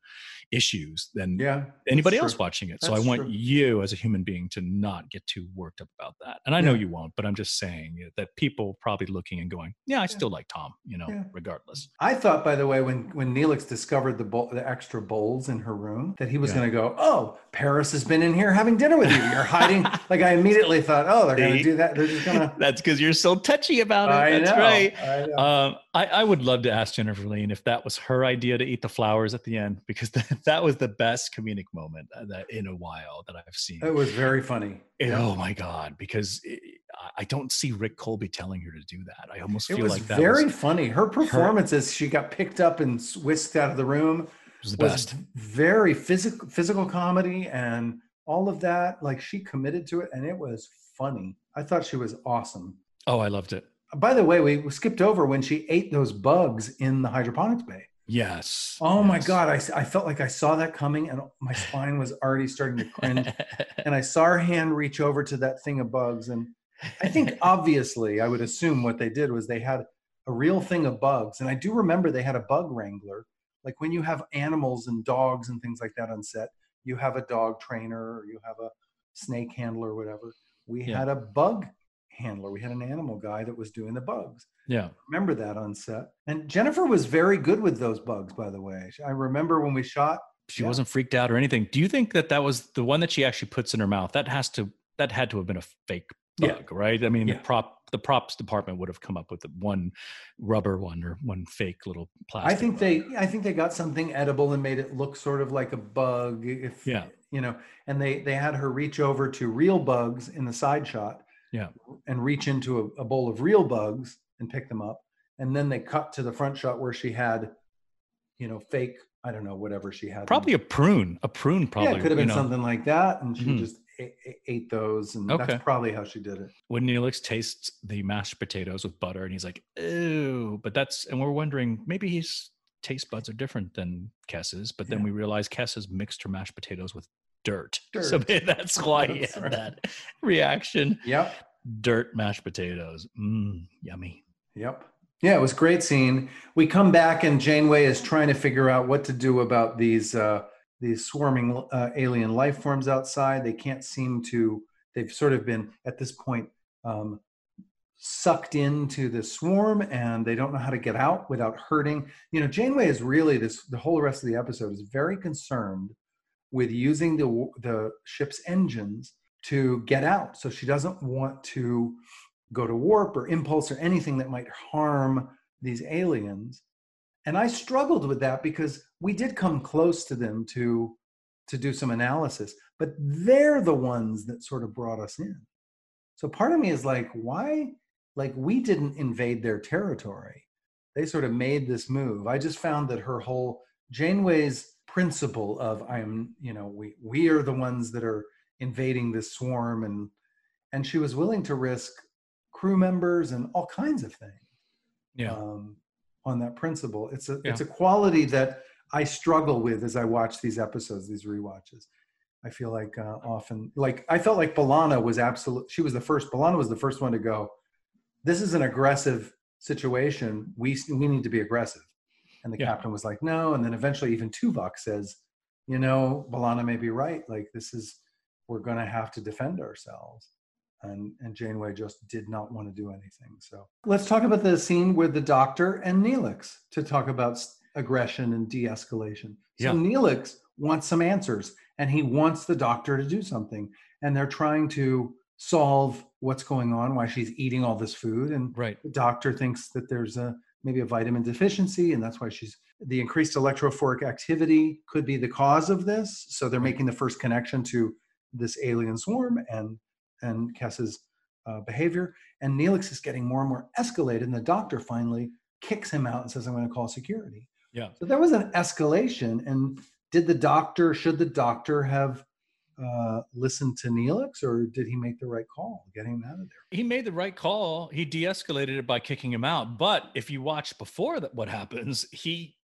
issues than yeah anybody else true. watching it. So I want true. you as a human being to not get too worked up about that. And I know you won't, but I'm just saying that people probably looking and going, yeah, I still like Tom, you know, Yeah. regardless. I thought, by the way, when when Neelix discovered the bowl, the extra bowls in her room, that he was Yeah. going to go, "Oh, Paris has been in here having dinner with you. You're hiding." like I immediately thought, "Oh, they're going? To do that. They're just to." That's because you're so touchy about it. I That's know, right. I know. Um, I, I would love to ask Jennifer Lien if that was her idea to eat the flowers at the end, because that, that was the best comedic moment uh, that in a while that I've seen. it was very funny. Oh my God, because it, I- don't see Rick Kolbe telling her to do that. I almost feel like that very was, funny. Her performance as she got picked up and whisked out of the room was the was best. very physical physical comedy and all of that. Like she committed to it and it was funny. I thought she was awesome. Oh, I loved it. By the way, we skipped over when she ate those bugs in the hydroponics bay. Yes. Oh my yes. God. I felt like I saw that coming and my spine was already starting to cringe. and I saw her hand reach over to that thing of bugs. And I think obviously, I would assume what they did was they had a real thing of bugs. And I do remember they had a bug wrangler. Like when you have animals and dogs and things like that on set, you have a dog trainer or you have a snake handler or whatever. We Yeah. had a bug handler. We had an animal guy that was doing the bugs yeah. remember that on set. And Jennifer was very good with those bugs, by the way. I remember when we shot. She Yeah. wasn't freaked out or anything. Do you think that that was the one that she actually puts in her mouth? That has to that had to have been a fake Yeah. right? I mean, Yeah. the prop the props department would have come up with the one rubber one or one fake little plastic. I think bug. they, I think they got something edible and made it look sort of like a bug. If Yeah. You know, and they they had her reach over to real bugs in the side shot. Yeah. And reach into a, a bowl of real bugs and pick them up, and then they cut to the front shot where she had, you know, fake. I don't know whatever she had. probably a prune. A prune probably yeah, it could have been know. something like that, and she Mhm. just ate, ate those, and Okay. that's probably how she did it. when Neelix tastes the mashed potatoes with butter and he's like, "Ew," but that's and we're wondering maybe his taste buds are different than Kes's, but then Yeah. we realize Kess has mixed her mashed potatoes with dirt, so Dirt. maybe that's why he had right. that reaction. Yep. Dirt mashed potatoes, mm, yummy. Yep. Yeah, it was a great scene. We come back and Janeway is trying to figure out what to do about these uh, these swarming uh, alien life forms outside. They can't seem to. They've sort of been at this point um, sucked into the swarm, and they don't know how to get out without hurting. You know, Janeway is really this. The whole rest of the episode is very concerned with using the the ship's engines to get out. So she doesn't want to go to warp or impulse or anything that might harm these aliens. And i struggled with that because we did come close to them to to do some analysis but they're the ones that sort of brought us in. So part of me is like why like we didn't invade their territory. They sort of made this move. I just found that her whole janeway's principle of i'm you know we we are the ones that are invading this swarm and and she was willing to risk crew members and all kinds of things Yeah, um, on that principle. It's a Yeah. it's a quality that I struggle with as I watch these episodes, these rewatches. I feel like uh, often, like I felt like B'Elanna was absolute. She was the first. B'Elanna was the first one to go. This is an aggressive situation. We we need to be aggressive. And the Yeah. captain was like, no. And then eventually, even Tuvok says, you know, B'Elanna may be right. Like this is we're going to have to defend ourselves. And and Janeway just did not want to do anything. So let's talk about the scene with the doctor and Neelix to talk about aggression and de-escalation. So Yeah. Neelix wants some answers, and he wants the doctor to do something. And they're trying to solve what's going on, why she's eating all this food, and Right. the doctor thinks that there's a maybe a vitamin deficiency and that's why she's the increased electrophoric activity could be the cause of this. So they're making the first connection to this alien swarm and and Kes's uh, behavior. And Neelix is getting more and more escalated and the doctor finally kicks him out and says i'm going to call security. Yeah. so there was an escalation and did the doctor should the doctor have uh, listened to Neelix or did he make the right call getting him out of there He made the right call. He de-escalated it by kicking him out. But if you watch before that, what happens? He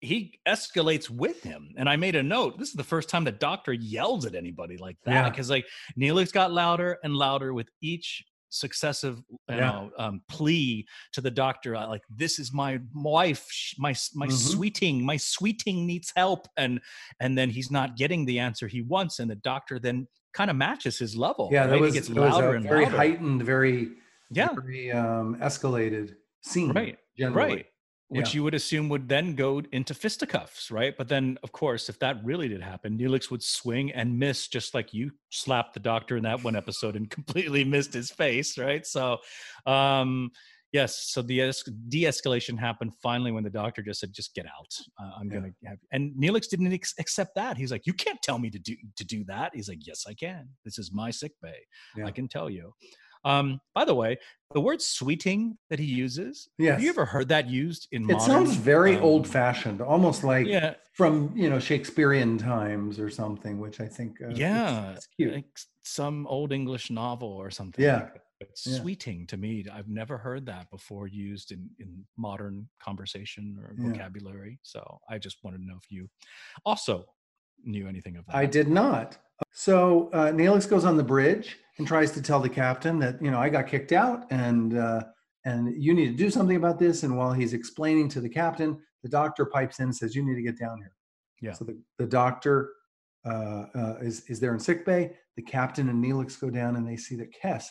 he escalates with him. And I made a note. This is the first time the doctor yells at anybody like that Yeah. because like Neelix got louder and louder with each successive you Yeah. know um, plea to the doctor uh, like this is my wife my my Mhm. sweeting my sweeting needs help and and then he's not getting the answer he wants and the doctor then kind of matches his level yeah that he was, gets was louder a and very louder. heightened very yeah very um, escalated scene. Right, Generally. right which Yeah. you would assume would then go into fisticuffs right? But then of course if that really did happen neelix would swing and miss just like you slapped the doctor in that one episode and completely missed his face right? So um yes so the es- de-escalation happened finally when the doctor just said just get out. Uh, i'm Yeah. gonna have and neelix didn't ex- accept that. He's like you can't tell me to do to do that. He's like yes i can. This is my sick bay. Yeah. i can tell you um by the way the word sweeting that he uses Yes. have you ever heard that used in It modern? sounds very um, old-fashioned, almost like Yeah, from you know Shakespearean times or something, which I think uh, yeah, it's, cute. like some old English novel or something. Yeah, like. But yeah. sweeting to me, I've never heard that before used in in modern conversation or Yeah. vocabulary. So I just wanted to know if you also knew anything of that. I did not. So uh, Neelix goes on the bridge and tries to tell the captain that you know I got kicked out and uh, and you need to do something about this. And while he's explaining to the captain, the doctor pipes in and says, "You need to get down here." Yeah. So the, the doctor uh, uh, is is there in sick bay. The captain and Neelix go down and they see that Kes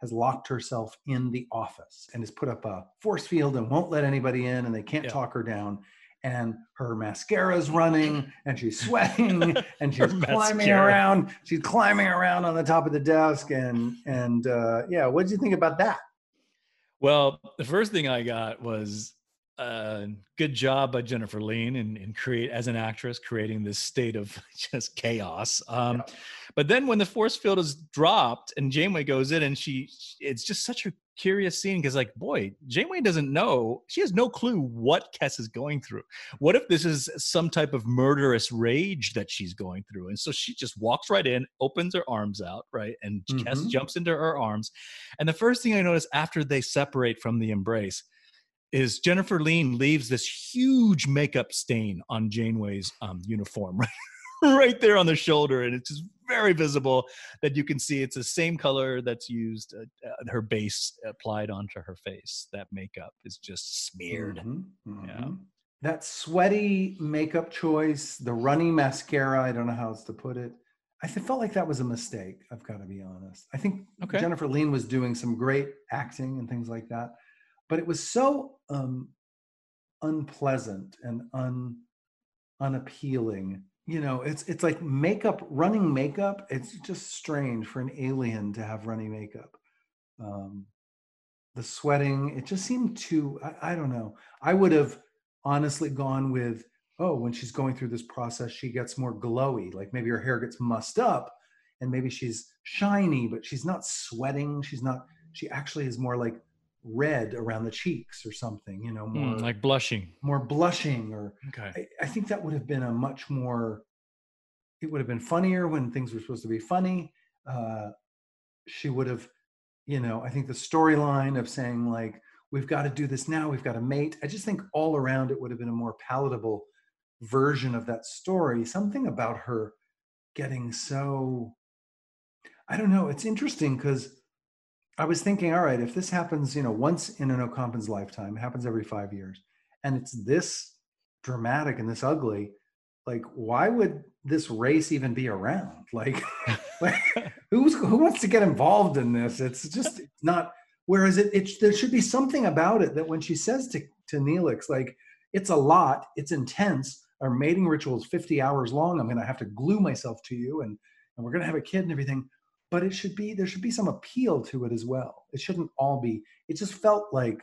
has locked herself in the office and has put up a force field and won't let anybody in, and they can't Yeah. talk her down. And her mascara's running, and she's sweating, and she's climbing mascara. around. She's climbing around on the top of the desk, and and uh, yeah, what did you think about that? Well, the first thing I got was uh, good job by Jennifer Lien in, in create as an actress creating this state of just chaos. Um, But then when the force field is dropped and Janeway goes in and she, it's just such a curious scene because like boy, Janeway doesn't know. She has no clue what Kes is going through. What if this is some type of murderous rage that she's going through? And so she just walks right in, opens her arms out, right, and Kes Mhm. jumps into her arms. And the first thing I notice after they separate from the embrace is Jennifer Lien leaves this huge makeup stain on Janeway's um, uniform, right, right there on the shoulder, and it's just very visible that you can see it's the same color that's used. Uh, uh, her base applied onto her face. That makeup is just smeared. Mhm, Yeah. mhm. That sweaty makeup choice, the runny mascara, I don't know how else to put it. I felt like that was a mistake. I've got to be honest. I think Okay. Jennifer Lien was doing some great acting and things like that, but it was so um, unpleasant and un unappealing. You know, it's it's like makeup, running makeup. It's just strange for an alien to have runny makeup. Um, the sweating, it just seemed too. I, I don't know. I would have honestly gone with, oh, when she's going through this process, she gets more glowy. Like maybe her hair gets mussed up, and maybe she's shiny, but she's not sweating. She's not. She actually is more like red around the cheeks or something. You know, more Mm, like blushing. more blushing or Okay. I, I think that would have been a much more it would have been funnier when things were supposed to be funny uh she would have you know i think the storyline of saying like we've got to do this now. We've got to mate. I just think all around it would have been a more palatable version of that story. Something about her getting so, I don't know. It's interesting because I was thinking, all right, if this happens, you know, once in an Ocampan's lifetime, it happens every five years, and it's this dramatic and this ugly, like, why would this race even be around? Like, like who's who wants to get involved in this? It's just not. Whereas it, it there should be something about it that when she says to to Neelix, like, it's a lot, it's intense. Our mating ritual is 50 hours long. I'm gonna have to glue myself to you, and and we're gonna have a kid and everything but it should be there should be some appeal to it as well. It shouldn't all be it just felt like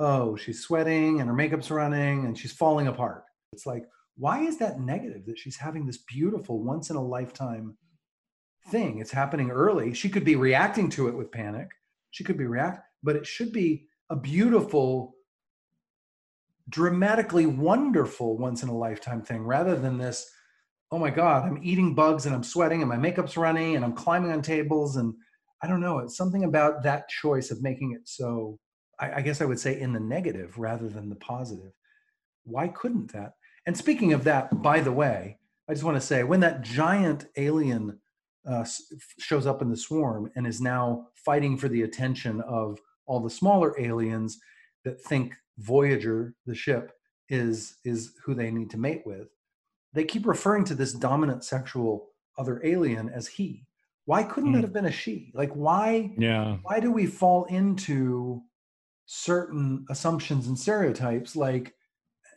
oh she's sweating and her makeup's running and she's falling apart. It's like why is that negative that she's having this beautiful once in a lifetime thing? It's happening early. She could be reacting to it with panic. She could be react but it should be a beautiful dramatically wonderful once in a lifetime thing rather than this oh my god i'm eating bugs and i'm sweating and my makeup's running and i'm climbing on tables and i don't know it's something about that choice of making it so I, I, guess i would say in the negative rather than the positive. Why couldn't that? And speaking of that by the way i just want to say when that giant alien uh, shows up in the swarm and is now fighting for the attention of all the smaller aliens that think voyager the ship is is who they need to mate with they keep referring to this dominant sexual other alien as he. Why couldn't mm. it have been a she? Like why yeah. why do we fall into certain assumptions and stereotypes like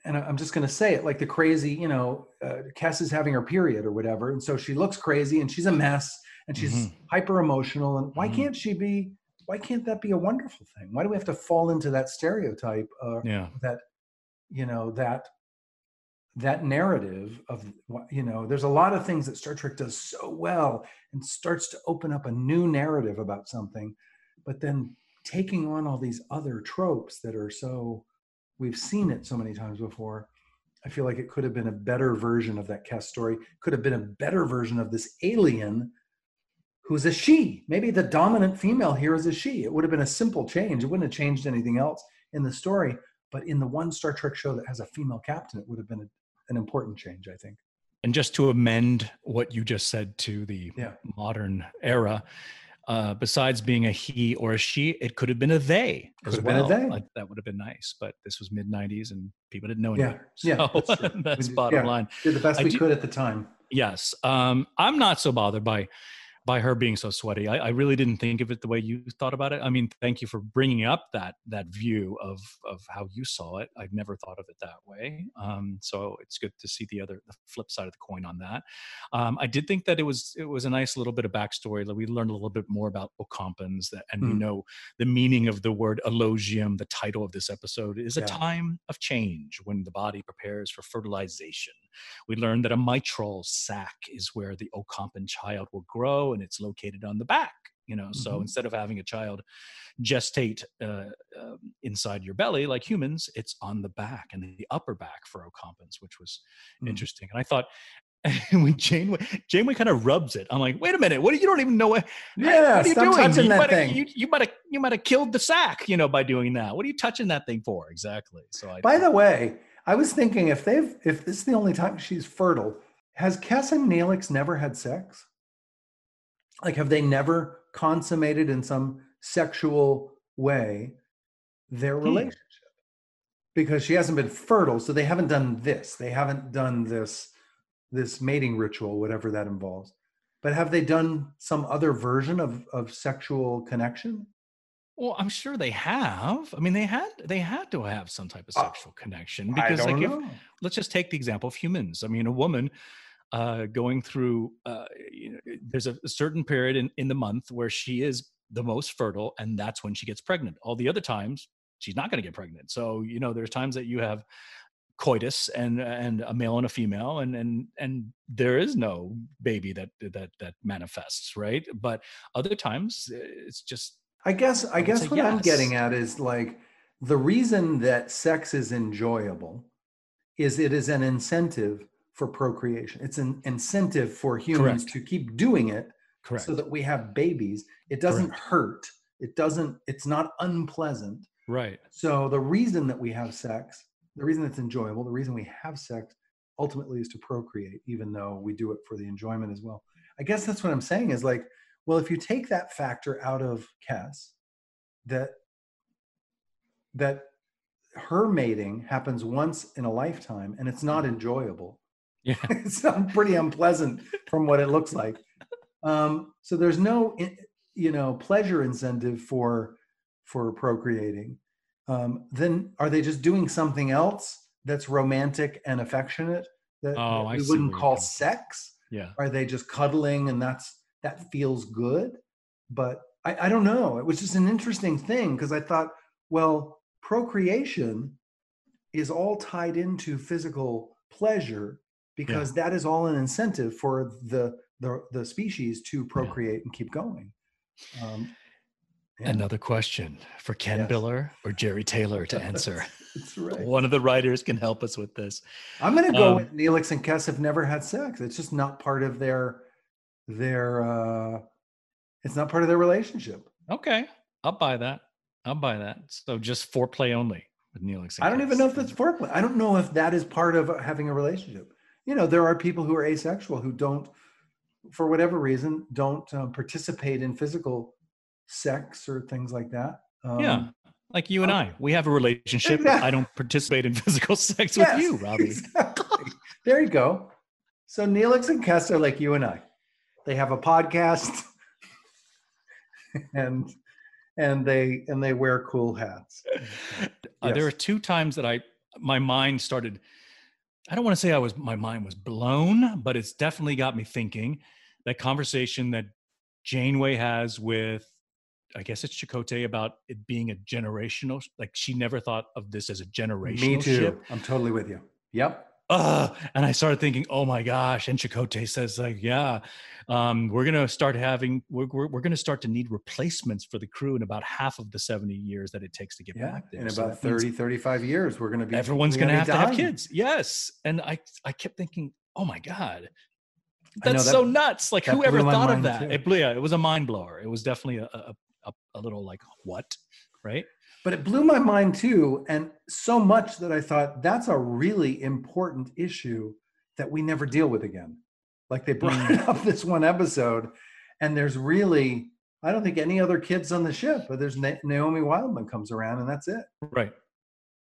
and I'm just going to say it like the crazy, you know, uh, Kes is having her period or whatever. And so she looks crazy and she's a mess and she's mm-hmm. hyper emotional. And why mm-hmm. can't she be, why can't that be a wonderful thing? Why do we have to fall into that stereotype? Uh, yeah. That, you know, that that narrative of you know there's a lot of things that star trek does so well and starts to open up a new narrative about something but then taking on all these other tropes that are so we've seen it so many times before i feel like it could have been a better version of that cast story could have been a better version of this alien who's a she. Maybe the dominant female here is a she. It would have been a simple change. It wouldn't have changed anything else in the story but in the one Star Trek show that has a female captain, it would have been a, an important change, I think. And just to amend what you just said to the yeah. modern era, uh, besides being a he or a she, it could have been a they could as well. Been like, that would have been nice, but this was mid '90s and people didn't know. Yeah, so yeah, that's, that's bottom yeah. line. Did the best I we do, could at the time. Yes, um, I'm not so bothered by by her being so sweaty. I, I, really didn't think of it the way you thought about it. I mean, thank you for bringing up that that view of of how you saw it. I've never thought of it that way. Um, so it's good to see the other the flip side of the coin on that. Um, I did think that it was it was a nice little bit of backstory. Like we learned a little bit more about Ocampans, that, and mm. we know the meaning of the word elogium. The title of this episode is yeah. a time of change when the body prepares for fertilization. We learned that a mitral sac is where the Ocampan child will grow and it's located on the back you know so mm-hmm. instead of having a child gestate uh, uh, inside your belly like humans it's on the back and the upper back for ocampans which was mm. interesting and i thought when Janeway, Janeway kind of rubs it. I'm like, wait a minute, what? You don't even know what? Yeah, what are you doing? Touching you that thing. You, you might have you might have killed the sack, you know, by doing that. What are you touching that thing for exactly? So, I, by the way, I was thinking if they've if this is the only time she's fertile, has Kes and Neelix never had sex? Like, have they never consummated in some sexual way their hmm. relationship? Because she hasn't been fertile, so they haven't done this. They haven't done this this mating ritual, whatever that involves. But have they done some other version of of sexual connection? Well, I'm sure they have. I mean, they had they had to have some type of uh, sexual uh, connection because, like, if, let's just take the example of humans. I mean, a woman uh, going through uh, you know, there's a, a certain period in, in the month where she is the most fertile and that's when she gets pregnant. All the other times she's not going to get pregnant. So you know there's times that you have coitus and and a male and a female and and and there is no baby that that that manifests right? But other times eh, it's just i guess i, I guess what yes. i'm getting at is like the reason that sex is enjoyable is it is an incentive for procreation. It's an incentive for humans Correct. to keep doing it Correct. so that we have babies. It doesn't Correct. hurt. It doesn't, it's not unpleasant. Right. So the reason that we have sex, the reason it's enjoyable, the reason we have sex ultimately is to procreate, even though we do it for the enjoyment as well. I guess that's what I'm saying is like, well, if you take that factor out of Cass, that that her mating happens once in a lifetime and it's not mm-hmm. enjoyable. Yeah. it's pretty unpleasant from what it looks like. Um, so there's no, you know, pleasure incentive for for procreating. Um, then are they just doing something else that's romantic and affectionate that, Oh, that we wouldn't call sex? Yeah. Are they just cuddling and that's that feels good? But I, I don't know. It was just an interesting thing because I thought, well, procreation is all tied into physical pleasure because that is all an incentive for the the, the species to procreate and keep going. Um, yeah, Another question for Ken Yes. Biller or Jeri Taylor to answer. that's right. One of the writers can help us with this. I'm going to go Um, with Neelix and Kes have never had sex. It's just not part of their their. uh It's not part of their relationship. Okay. I'll buy that. I'll buy that. So just foreplay only with Neelix. and I don't even know if that's foreplay. I don't know if that is part of having a relationship. You know, there are people who are asexual who don't, for whatever reason, don't um, participate in physical sex or things like that. Um, Yeah. Like you and I, we have a relationship. Exactly. I don't participate in physical sex yes, with you, Robbie. Exactly. There you go. So Neelix and Kes are like you and I. They have a podcast, and and they and they wear cool hats. Uh, there are two times that I my mind started. I don't want to say I was my mind was blown, but it's definitely got me thinking. That conversation that Janeway has with, I guess it's Chakotay about it being a generational. Like she never thought of this as a generational Me too. ship. I'm totally with you. Yep. Uh, and I started thinking, oh my gosh. And Chakotay says, like, yeah, um, we're going to start having, we're, we're, we're going to start to need replacements for the crew in about half of the 70 years that it takes to get Yeah. back there. In So about that 30, 35 years, we're going to be. everyone's going to have be to have kids. Yes. And I, I kept thinking, oh my God, that's that- so nuts. Like whoever blew my thought of that? It blew, yeah, it was a mind blower. It was definitely a, a, a, a little like, what? Right. But it blew my mind too. And so much that I thought that's a really important issue that we never deal with again. Like they brought Mm. it up this one episode, and there's really, I don't think any other kids on the ship, but there's Na- Naomi Wildman comes around, and that's it. Right.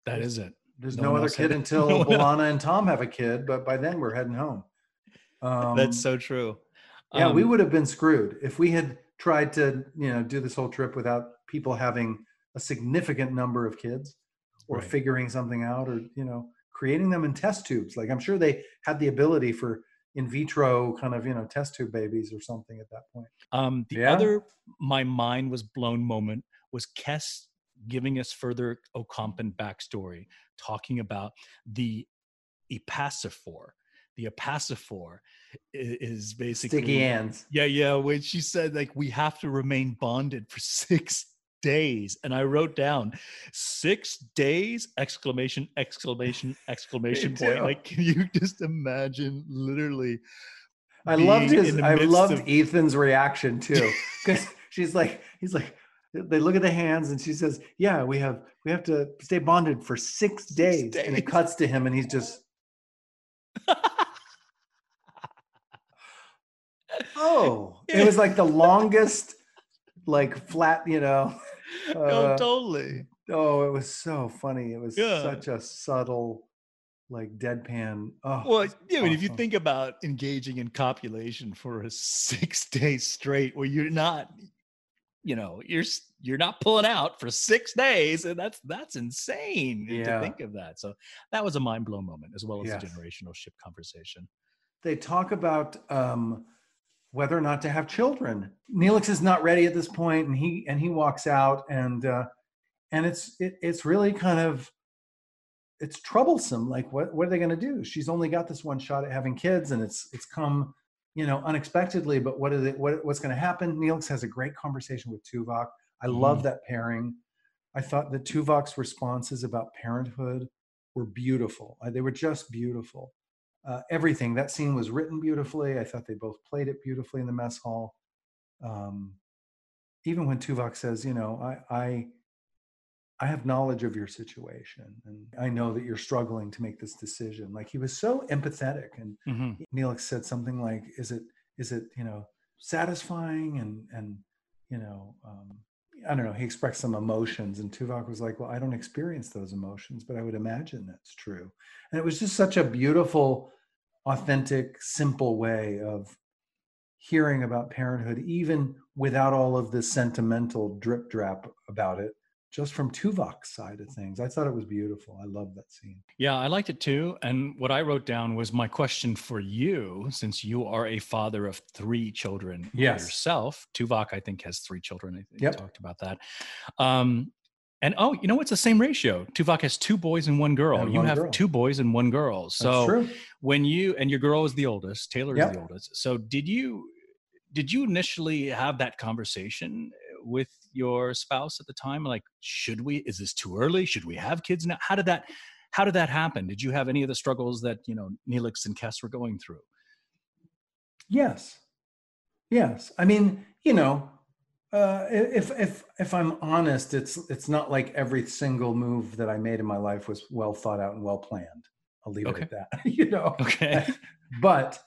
That is it. There's No no, other kid until no B'Elanna and Tom have a kid, but by then we're heading home. Um, That's so true. yeah, we Um, would have been screwed if we had tried to, you know, do this whole trip without people having a significant number of kids or Right. figuring something out or, you know, creating them in test tubes. Like I'm sure they had the ability for in vitro kind of, you know, test tube babies or something at that point. Um, the Yeah? other my mind was blown moment was Kes giving us further Ocampan backstory, talking about the Epasiphore. The Epasiphore is basically Sticky hands. Yeah, yeah. When she said like we have to remain bonded for six days, and I wrote down six days! Exclamation! Exclamation! Exclamation point! Like, can you just imagine? Literally, I loved his I loved of- Ethan's reaction too. Because she's like, he's like, they look at the hands and she says, Yeah, we have we have to stay bonded for six, days. And it cuts to him and he's just Oh, it was like the longest, like flat, you know. no, uh, totally. oh, it was so funny. It was Yeah. such a subtle, like deadpan. Oh, Well, yeah, I mean, if you think about engaging in copulation for a six days straight, where you're not, you know, you're you're not pulling out for six days, and that's that's insane to think of that. So that was a mind blown moment, as well as Yes. the generational ship conversation. they talk about um, whether or not to have children. Neelix is not ready at this point, and he and he walks out, and uh, and it's it, it's really kind of it's troublesome. Like, what what are they going to do? She's only got this one shot at having kids, and it's it's come you know unexpectedly. But what is it? What what's going to happen? Neelix has a great conversation with Tuvok. I love that pairing. I thought that Tuvok's responses about parenthood were beautiful. Uh, They were just beautiful uh, everything. That scene was written beautifully. I thought they both played it beautifully in the mess hall. Um, even when Tuvok says, you know, I, I, I have knowledge of your situation and I know that you're struggling to make this decision. Like he was so empathetic and Mhm. Neelix said something like, is it, is it, you know, satisfying and, and, you know, um, I don't know, he expressed some emotions and Tuvok was like, well, I don't experience those emotions, but I would imagine that's true. And it was just such a beautiful, authentic, simple way of hearing about parenthood, even without all of the sentimental drip drap about it, just from Tuvok's side of things. I thought it was beautiful. I love that scene. Yeah, I liked it too. And what I wrote down was my question for you, since you are a father of three children Yes. yourself. Tuvok, I think, has three children. I think Yep. you talked about that. Um, and oh, you know, it's the same ratio. Tuvok has two boys and one girl. And you one have girl. two boys and one girl. So true. when you and your girl is the oldest, Taylor is the oldest. So did you did you initially have that conversation with your spouse at the time? Like, should we? Is this too early? Should we have kids now? How did that? How did that happen? Did you have any of the struggles that you know Neelix and Kes were going through? Yes. Yes. I mean, you know, uh, if if if I'm honest, it's it's not like every single move that I made in my life was well thought out and well planned. I'll leave Okay. it at that. you know, Okay. but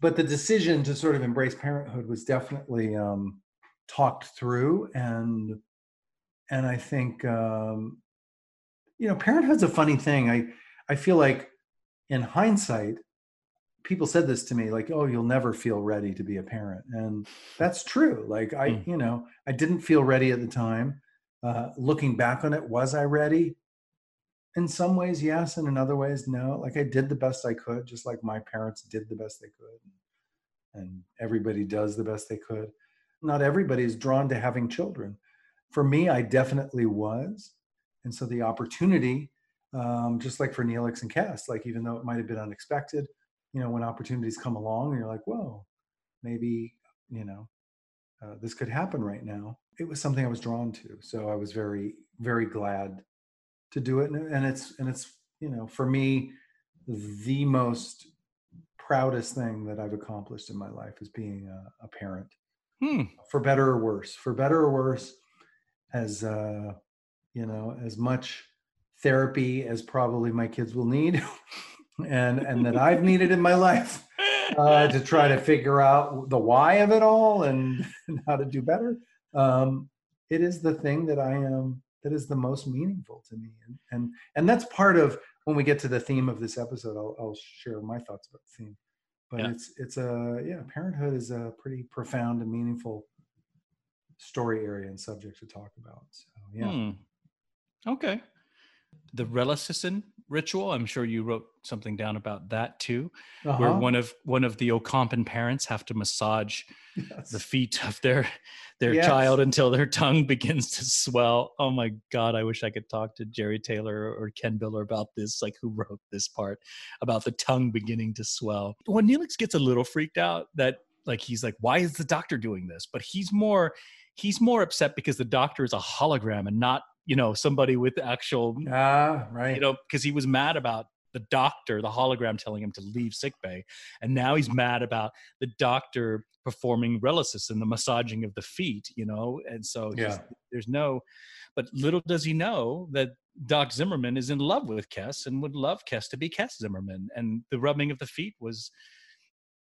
but the decision to sort of embrace parenthood was definitely um, talked through and and I think um, you know parenthood's a funny thing. I I feel like in hindsight, people said this to me like, "Oh, you'll never feel ready to be a parent," and that's true. Like I, Mm. you know, I didn't feel ready at the time. Uh, looking back on it, was I ready? In some ways, yes, and in other ways, no. Like I did the best I could, just like my parents did the best they could, and everybody does the best they could. Not everybody is drawn to having children. For me, I definitely was, and so the opportunity, um, just like for Neelix and Cass, like even though it might have been unexpected, you know, when opportunities come along, you're like, whoa, maybe you know, uh, this could happen right now. It was something I was drawn to, so I was very, very glad to do it, and, and it's and it's you know, for me, the most proudest thing that I've accomplished in my life is being a, a parent Hmm. for better or worse for better or worse as uh you know as much therapy as probably my kids will need and and that i've needed in my life uh, to try to figure out the why of it all and, and how to do better um it is the thing that i am that is the most meaningful to me and and and that's part of when we get to the theme of this episode i'll, I'll share my thoughts about the theme but Yeah. it's it's a yeah parenthood is a pretty profound and meaningful story area and subject to talk about so yeah Hmm. Okay. The Relicicin ritual. I'm sure you wrote something down about that too, where Uh-huh. one of one of the Ocampan parents have to massage Yes. the feet of their their Yes. child until their tongue begins to swell. Oh my god, I wish I could talk to Jeri Taylor or Ken Biller about this, like who wrote this part about the tongue beginning to swell. When Neelix gets a little freaked out that like he's like, why is the doctor doing this? But he's more he's more upset because the doctor is a hologram and not, you know, somebody with actual ah right you know, because he was mad about the doctor, the hologram telling him to leave sickbay, and now he's mad about the doctor performing relicis and the massaging of the feet, you know, and so Yeah. there's no, but little does he know that Doc Zimmerman is in love with Kes and would love Kes to be Kes Zimmerman, and the rubbing of the feet was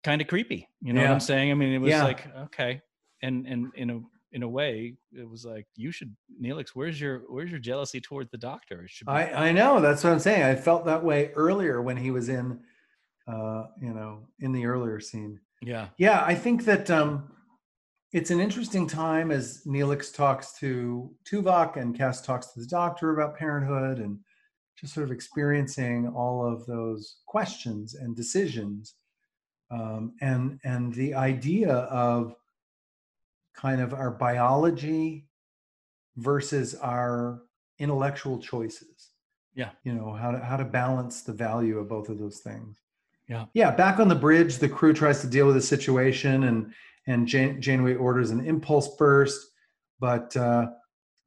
kind of creepy. You know what I'm saying? I mean, it was Yeah. like okay, and and in a in a way, it was like you should, Neelix. Where's your where's your jealousy towards the doctor? It should be I, I know that's what I'm saying. I felt that way earlier when he was in, uh, you know, in the earlier scene. Yeah. Yeah, I think that um, it's an interesting time as Neelix talks to Tuvok and Cass talks to the doctor about parenthood and just sort of experiencing all of those questions and decisions, um, and and the idea of kind of our biology versus our intellectual choices. Yeah. You know, how to how to balance the value of both of those things. Yeah. Yeah, back on the bridge, the crew tries to deal with the situation and and Jan- Janeway orders an impulse burst, but uh,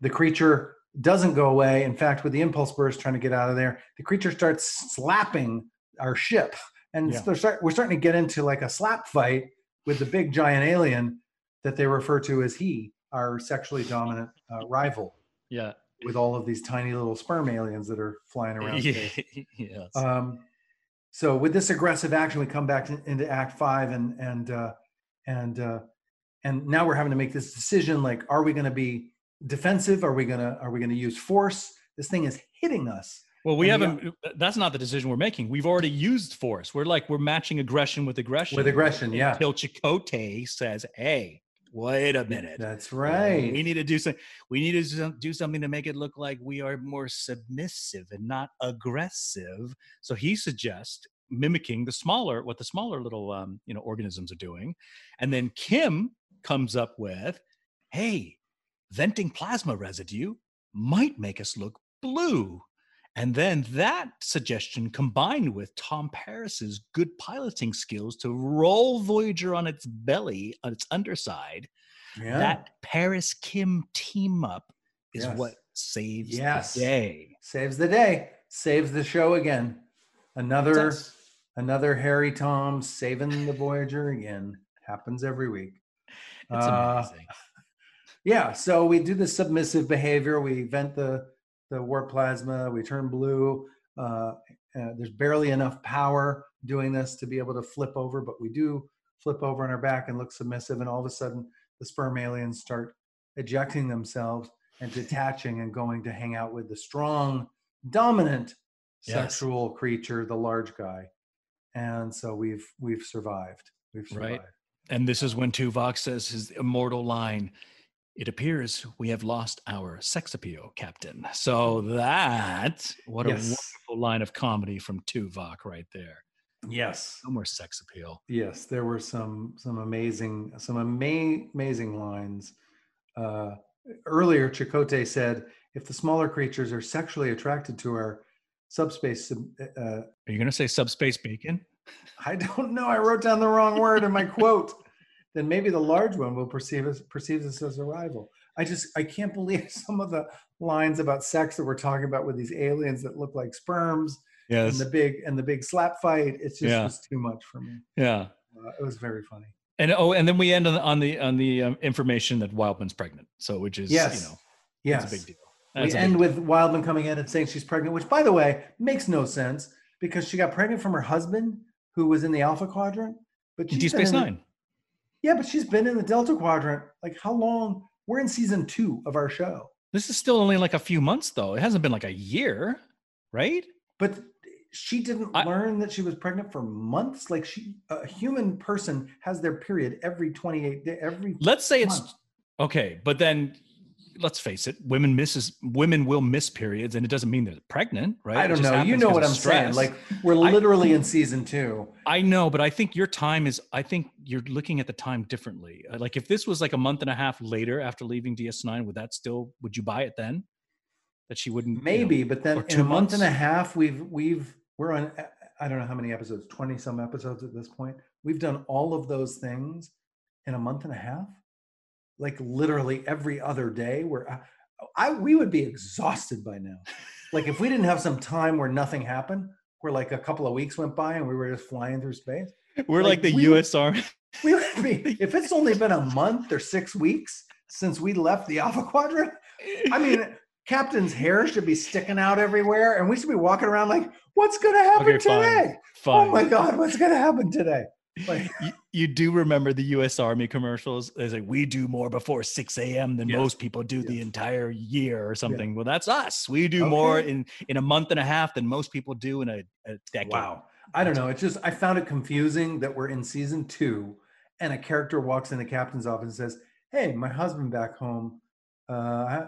the creature doesn't go away. In fact, with the impulse burst trying to get out of there, the creature starts slapping our ship. And Yeah. start, we're starting to get into like a slap fight with the big giant alien that they refer to as he, our sexually dominant uh, rival. Yeah. with all of these tiny little sperm aliens that are flying around. yes. Um, so with this aggressive action, we come back to, into Act Five, and and uh, and uh, and now we're having to make this decision: like, are we going to be defensive? Are we gonna are we going to use force? This thing is hitting us. well, we and haven't. That's not the decision we're making. We've already used force. We're like we're matching aggression with aggression. With aggression, yeah. Until Chakotay says, "Hey, wait a minute. That's right. We need to do something. We need to do- something to make it look like we are more submissive and not aggressive. So he suggests mimicking the smaller, what the smaller little, um, you know, organisms are doing, and then Kim comes up with, "Hey, venting plasma residue might make us look blue." And then that suggestion combined with Tom Paris's good piloting skills to roll Voyager on its belly, on its underside, Yeah. that Paris Kim team up is Yes. what saves Yes. the day. Saves the day. Saves the show again. Another another Harry Tom saving the Voyager again. Happens every week. It's Uh, amazing. Yeah, so we do the submissive behavior. We vent the the warp plasma. We turn blue. Uh, uh, there's barely enough power doing this to be able to flip over, but we do flip over on our back and look submissive. And all of a sudden, the sperm aliens start ejecting themselves and detaching and going to hang out with the strong, dominant Yes. sexual creature, the large guy. And so we've we've survived. We've survived. Right. And this is when Tuvok says his immortal line. It appears we have lost our sex appeal, Captain. So that what a wonderful line of comedy from Tuvok right there. Yes. No more sex appeal. Yes, there were some some amazing some ama- amazing lines. Uh, earlier, Chakotay said, "If the smaller creatures are sexually attracted to our subspace, sub- uh, Are you going to say subspace bacon? I don't know. I wrote down the wrong word in my quote. Then maybe the large one will perceive us perceives us as a rival. I just I can't believe some of the lines about sex that we're talking about with these aliens that look like sperms and the big and the big slap fight. It's just Yeah. too much for me. Yeah. Uh, it was very funny. And oh, and then we end on the on the on the um, information that Wildman's pregnant. So which is Yes. you know Yes, it's a big deal. we That's big end with Wildman coming in and saying she's pregnant, which, by the way, makes no sense because she got pregnant from her husband, who was in the Alpha Quadrant. But in she's Deep Space in Nine. Yeah, but she's been in the Delta Quadrant. Like, how long? We're in season two of our show, This is still only like a few months though. It hasn't been like a year, right? but she didn't I- learn that she was pregnant for months. Like, she, a human person has their period every 28 day, every Let's say it's okay, but then let's face it, women misses women will miss periods, and it doesn't mean they're pregnant, right? I don't know. You know what I'm saying. Like, we're I- literally in season two. I know, but I think your time is. I think you're looking at the time differently. Uh, Like if this was like a month and a half later after leaving DS9, would that still? Would you buy it then? That she wouldn't. you know- maybe but then in a month and a half we've we've we're on i don't know how many episodes 20 some episodes at this point we've done all of those things in a month and a half like literally every other day where I, I we would be exhausted by now like if we didn't have some time where nothing happened where like a couple of weeks went by and we were just flying through space We're like, like, the we- U.S. Army. we would be if it's only been a month or six weeks since we left the alpha quadrant I mean, Captain's hair should be sticking out everywhere, and we should be walking around like, "What's going to happen Okay, fine. today? Oh fine. Oh my God, what's going to happen today?" Like, you, you do remember the U.S. Army commercials? It's like we do more before 6 a.m. than Yes. most people do the entire year or something. Well, that's us. We do more in in a month and a half than most people do in a, a decade. wow, I don't know. It's just I found it confusing that we're in season two, and a character walks in the captain's office and says, "Hey, my husband back home. Uh, I,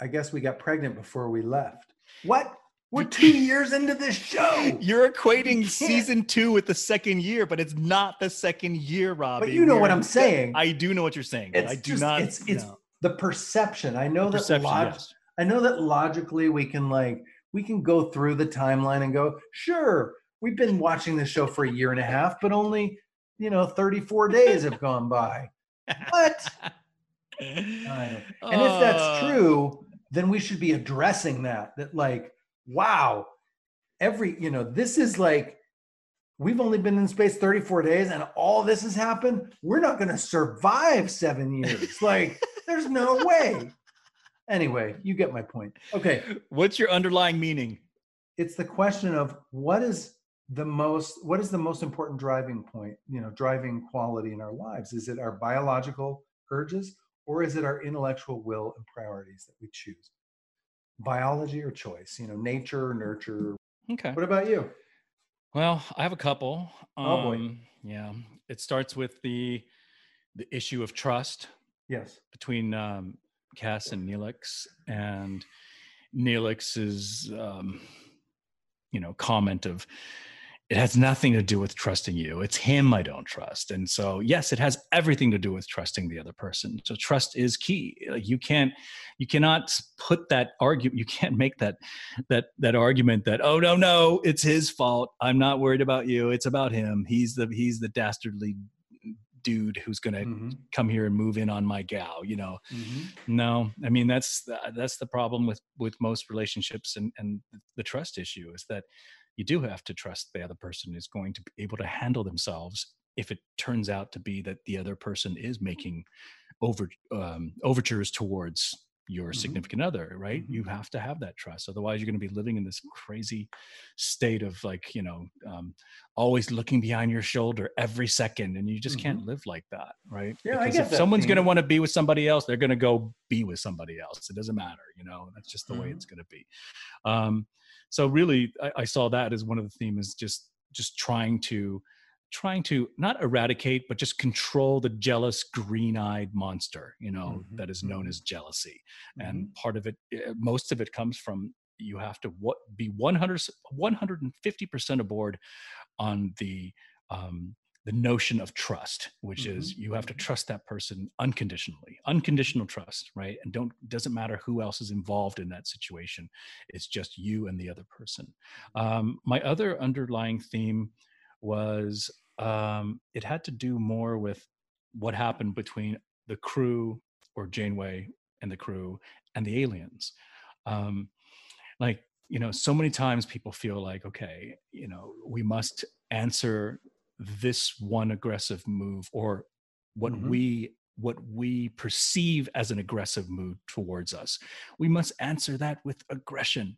I guess we got pregnant before we left. What? We're two years into this show." You're equating can't- season two with the second year, but it's not the second year, Robbie. But you know what We're- I'm saying. I do know what you're saying. I do just- not. it's- it's no. the perception. I know that log- yes. I know that logically we can like we can go through the timeline and go, sure, we've been watching this show for a year and a half, but only you know 34 days have gone by. What? And if that's Uh, true, then we should be addressing that. That like, wow, every you know, this is like we've only been in space 34 days and all this has happened. We're not going to survive seven years. Like, there's no way. Anyway, you get my point. Okay. What's your underlying meaning? It's the question of what is the most what is the most important driving point, you know, driving quality in our lives? Is it our biological urges or is it our intellectual will and priorities that we choose? Biology or choice, you know, nature or nurture. Okay. What about you? Well, I have a couple. Oh, boy. Um, Yeah. It starts with the the issue of trust Yes. between um, Kes and Neelix, and Neelix's, um, you know, comment of it has nothing to do with trusting you. It's him I don't trust, and so yes, it has everything to do with trusting the other person. So trust is key. Like you can't, you cannot put that argument. You can't make that that that argument that oh no no it's his fault. I'm not worried about you. It's about him. He's the he's the dastardly dude who's going to Mhm. come here and move in on my gal you know Mhm. no i mean that's the, that's the problem with with most relationships and and the trust issue is that you do have to trust the other person is going to be able to handle themselves if it turns out to be that the other person is making over um, overtures towards your Mhm. significant other right you Mhm. have to have that trust otherwise you're going to be living in this crazy state of like you know um, always looking behind your shoulder every second and you just can't live like that right Mm-hmm. Yeah, I because get if that someone's going to want to be with somebody else they're going to go be with somebody else it doesn't matter you know that's just the way Mhm. it's going to be um, so really I, I saw that as one of the themes just just trying to trying to not eradicate but just control the jealous green-eyed monster you know Mhm, that is known mhm. as jealousy. Mhm. and part of it eh, most of it comes from you have to what be 100 150% aboard on the um, the notion of trust which is you have to trust that person unconditionally unconditional trust right? And don't doesn't matter who else is involved in that situation it's just you and the other person. Um, my other underlying theme was um, it had to do more with what happened between the crew or Janeway and the crew and the aliens. Um, like, you know, so many times people feel like, okay, you know, we must answer this one aggressive move or what Mhm. we what we perceive as an aggressive move towards us. We must answer that with aggression.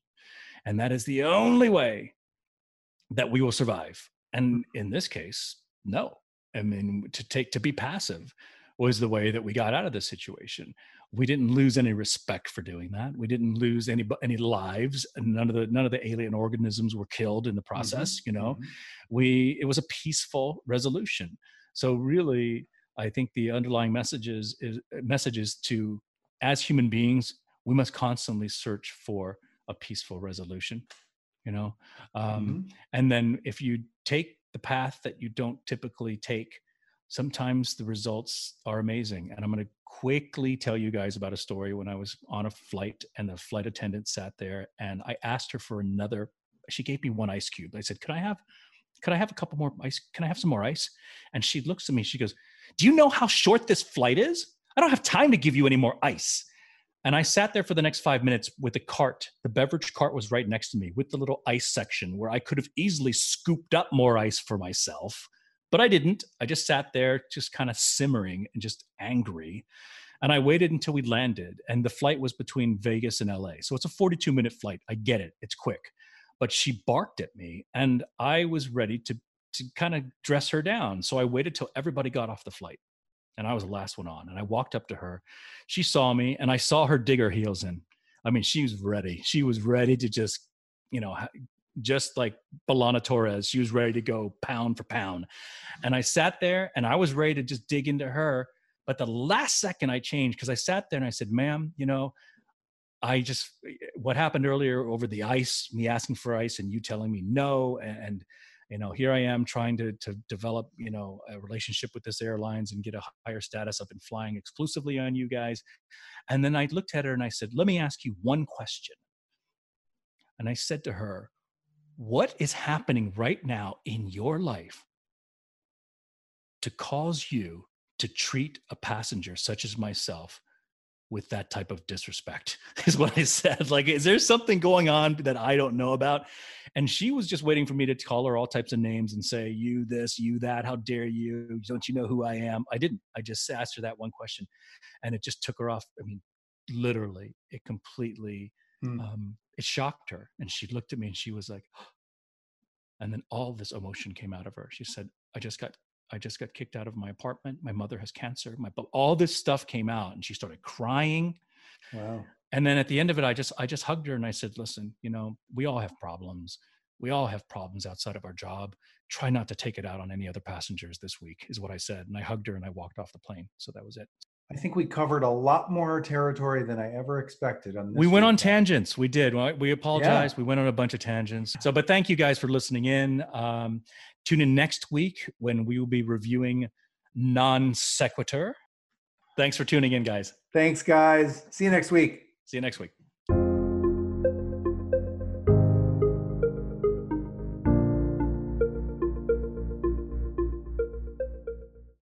And that is the only way that we will survive. And in this case, no. I mean, to take to be passive was the way that we got out of this situation. We didn't lose any respect for doing that. We didn't lose any any lives. None of the none of the alien organisms were killed in the process. You know, Mhm. we it was a peaceful resolution. So really, I think the underlying messages is messages to as human beings, we must constantly search for a peaceful resolution. You know, um, Mhm. and then if you take the path that you don't typically take, sometimes the results are amazing. And I'm going to quickly tell you guys about a story when I was on a flight and the flight attendant sat there and I asked her for another. She gave me one ice cube. I said, "Could I have, could I have a couple more ice? Can I have some more ice?" And she looks at me. She goes, "Do you know how short this flight is? I don't have time to give you any more ice." And I sat there for the next five minutes with the cart. The beverage cart was right next to me with the little ice section where I could have easily scooped up more ice for myself, but I didn't. I just sat there, just kind of simmering and just angry. And I waited until we landed, and the flight was between Vegas and LA. So it's a 42 minute flight. I get it, it's quick. But she barked at me, and I was ready to, to kind of dress her down. So I waited till everybody got off the flight and I was the last one on. And I walked up to her. She saw me, and I saw her dig her heels in. I mean, she was ready. She was ready to just, you know, just like B'Elanna Torres, she was ready to go pound for pound. And I sat there, and I was ready to just dig into her. But the last second, I changed because I sat there and I said, "Ma'am, you know." I just eh, what happened earlier over the ice, me asking for ice and you telling me no, and you know here I am trying to to develop you know a relationship with this airlines and get a higher status. I've been flying exclusively on you guys, and then I looked at her and I said, "Let me ask you one question." And I said to her, "What is happening right now in your life to cause you to treat a passenger such as myself?" With that type of disrespect is what I said. Like, is there something going on that I don't know about? And she was just waiting for me to call her all types of names and say, you this, you that, how dare you? Don't you know who I am? I didn't. I just asked her that one question and it just took her off. I mean, literally it completely Hmm. um, it shocked her and she looked at me and she was like and then all this emotion came out of her she said i just got i just got kicked out of my apartment. My mother has cancer. My all this stuff came out and she started crying. Wow. and then at the end of it i just i just hugged her and i said listen you know we all have problems. We all have problems outside of our job. Try not to take it out on any other passengers this week is what i said. And i hugged her and i walked off the plane. So that was it I think we covered a lot more territory than I ever expected on this. we went on tangents. We did. We apologize. We went on a bunch of tangents. So but thank you guys for listening in. Um, tune in next week when we will be reviewing non sequitur. Thanks for tuning in guys. Thanks, guys. See you next week. see you next week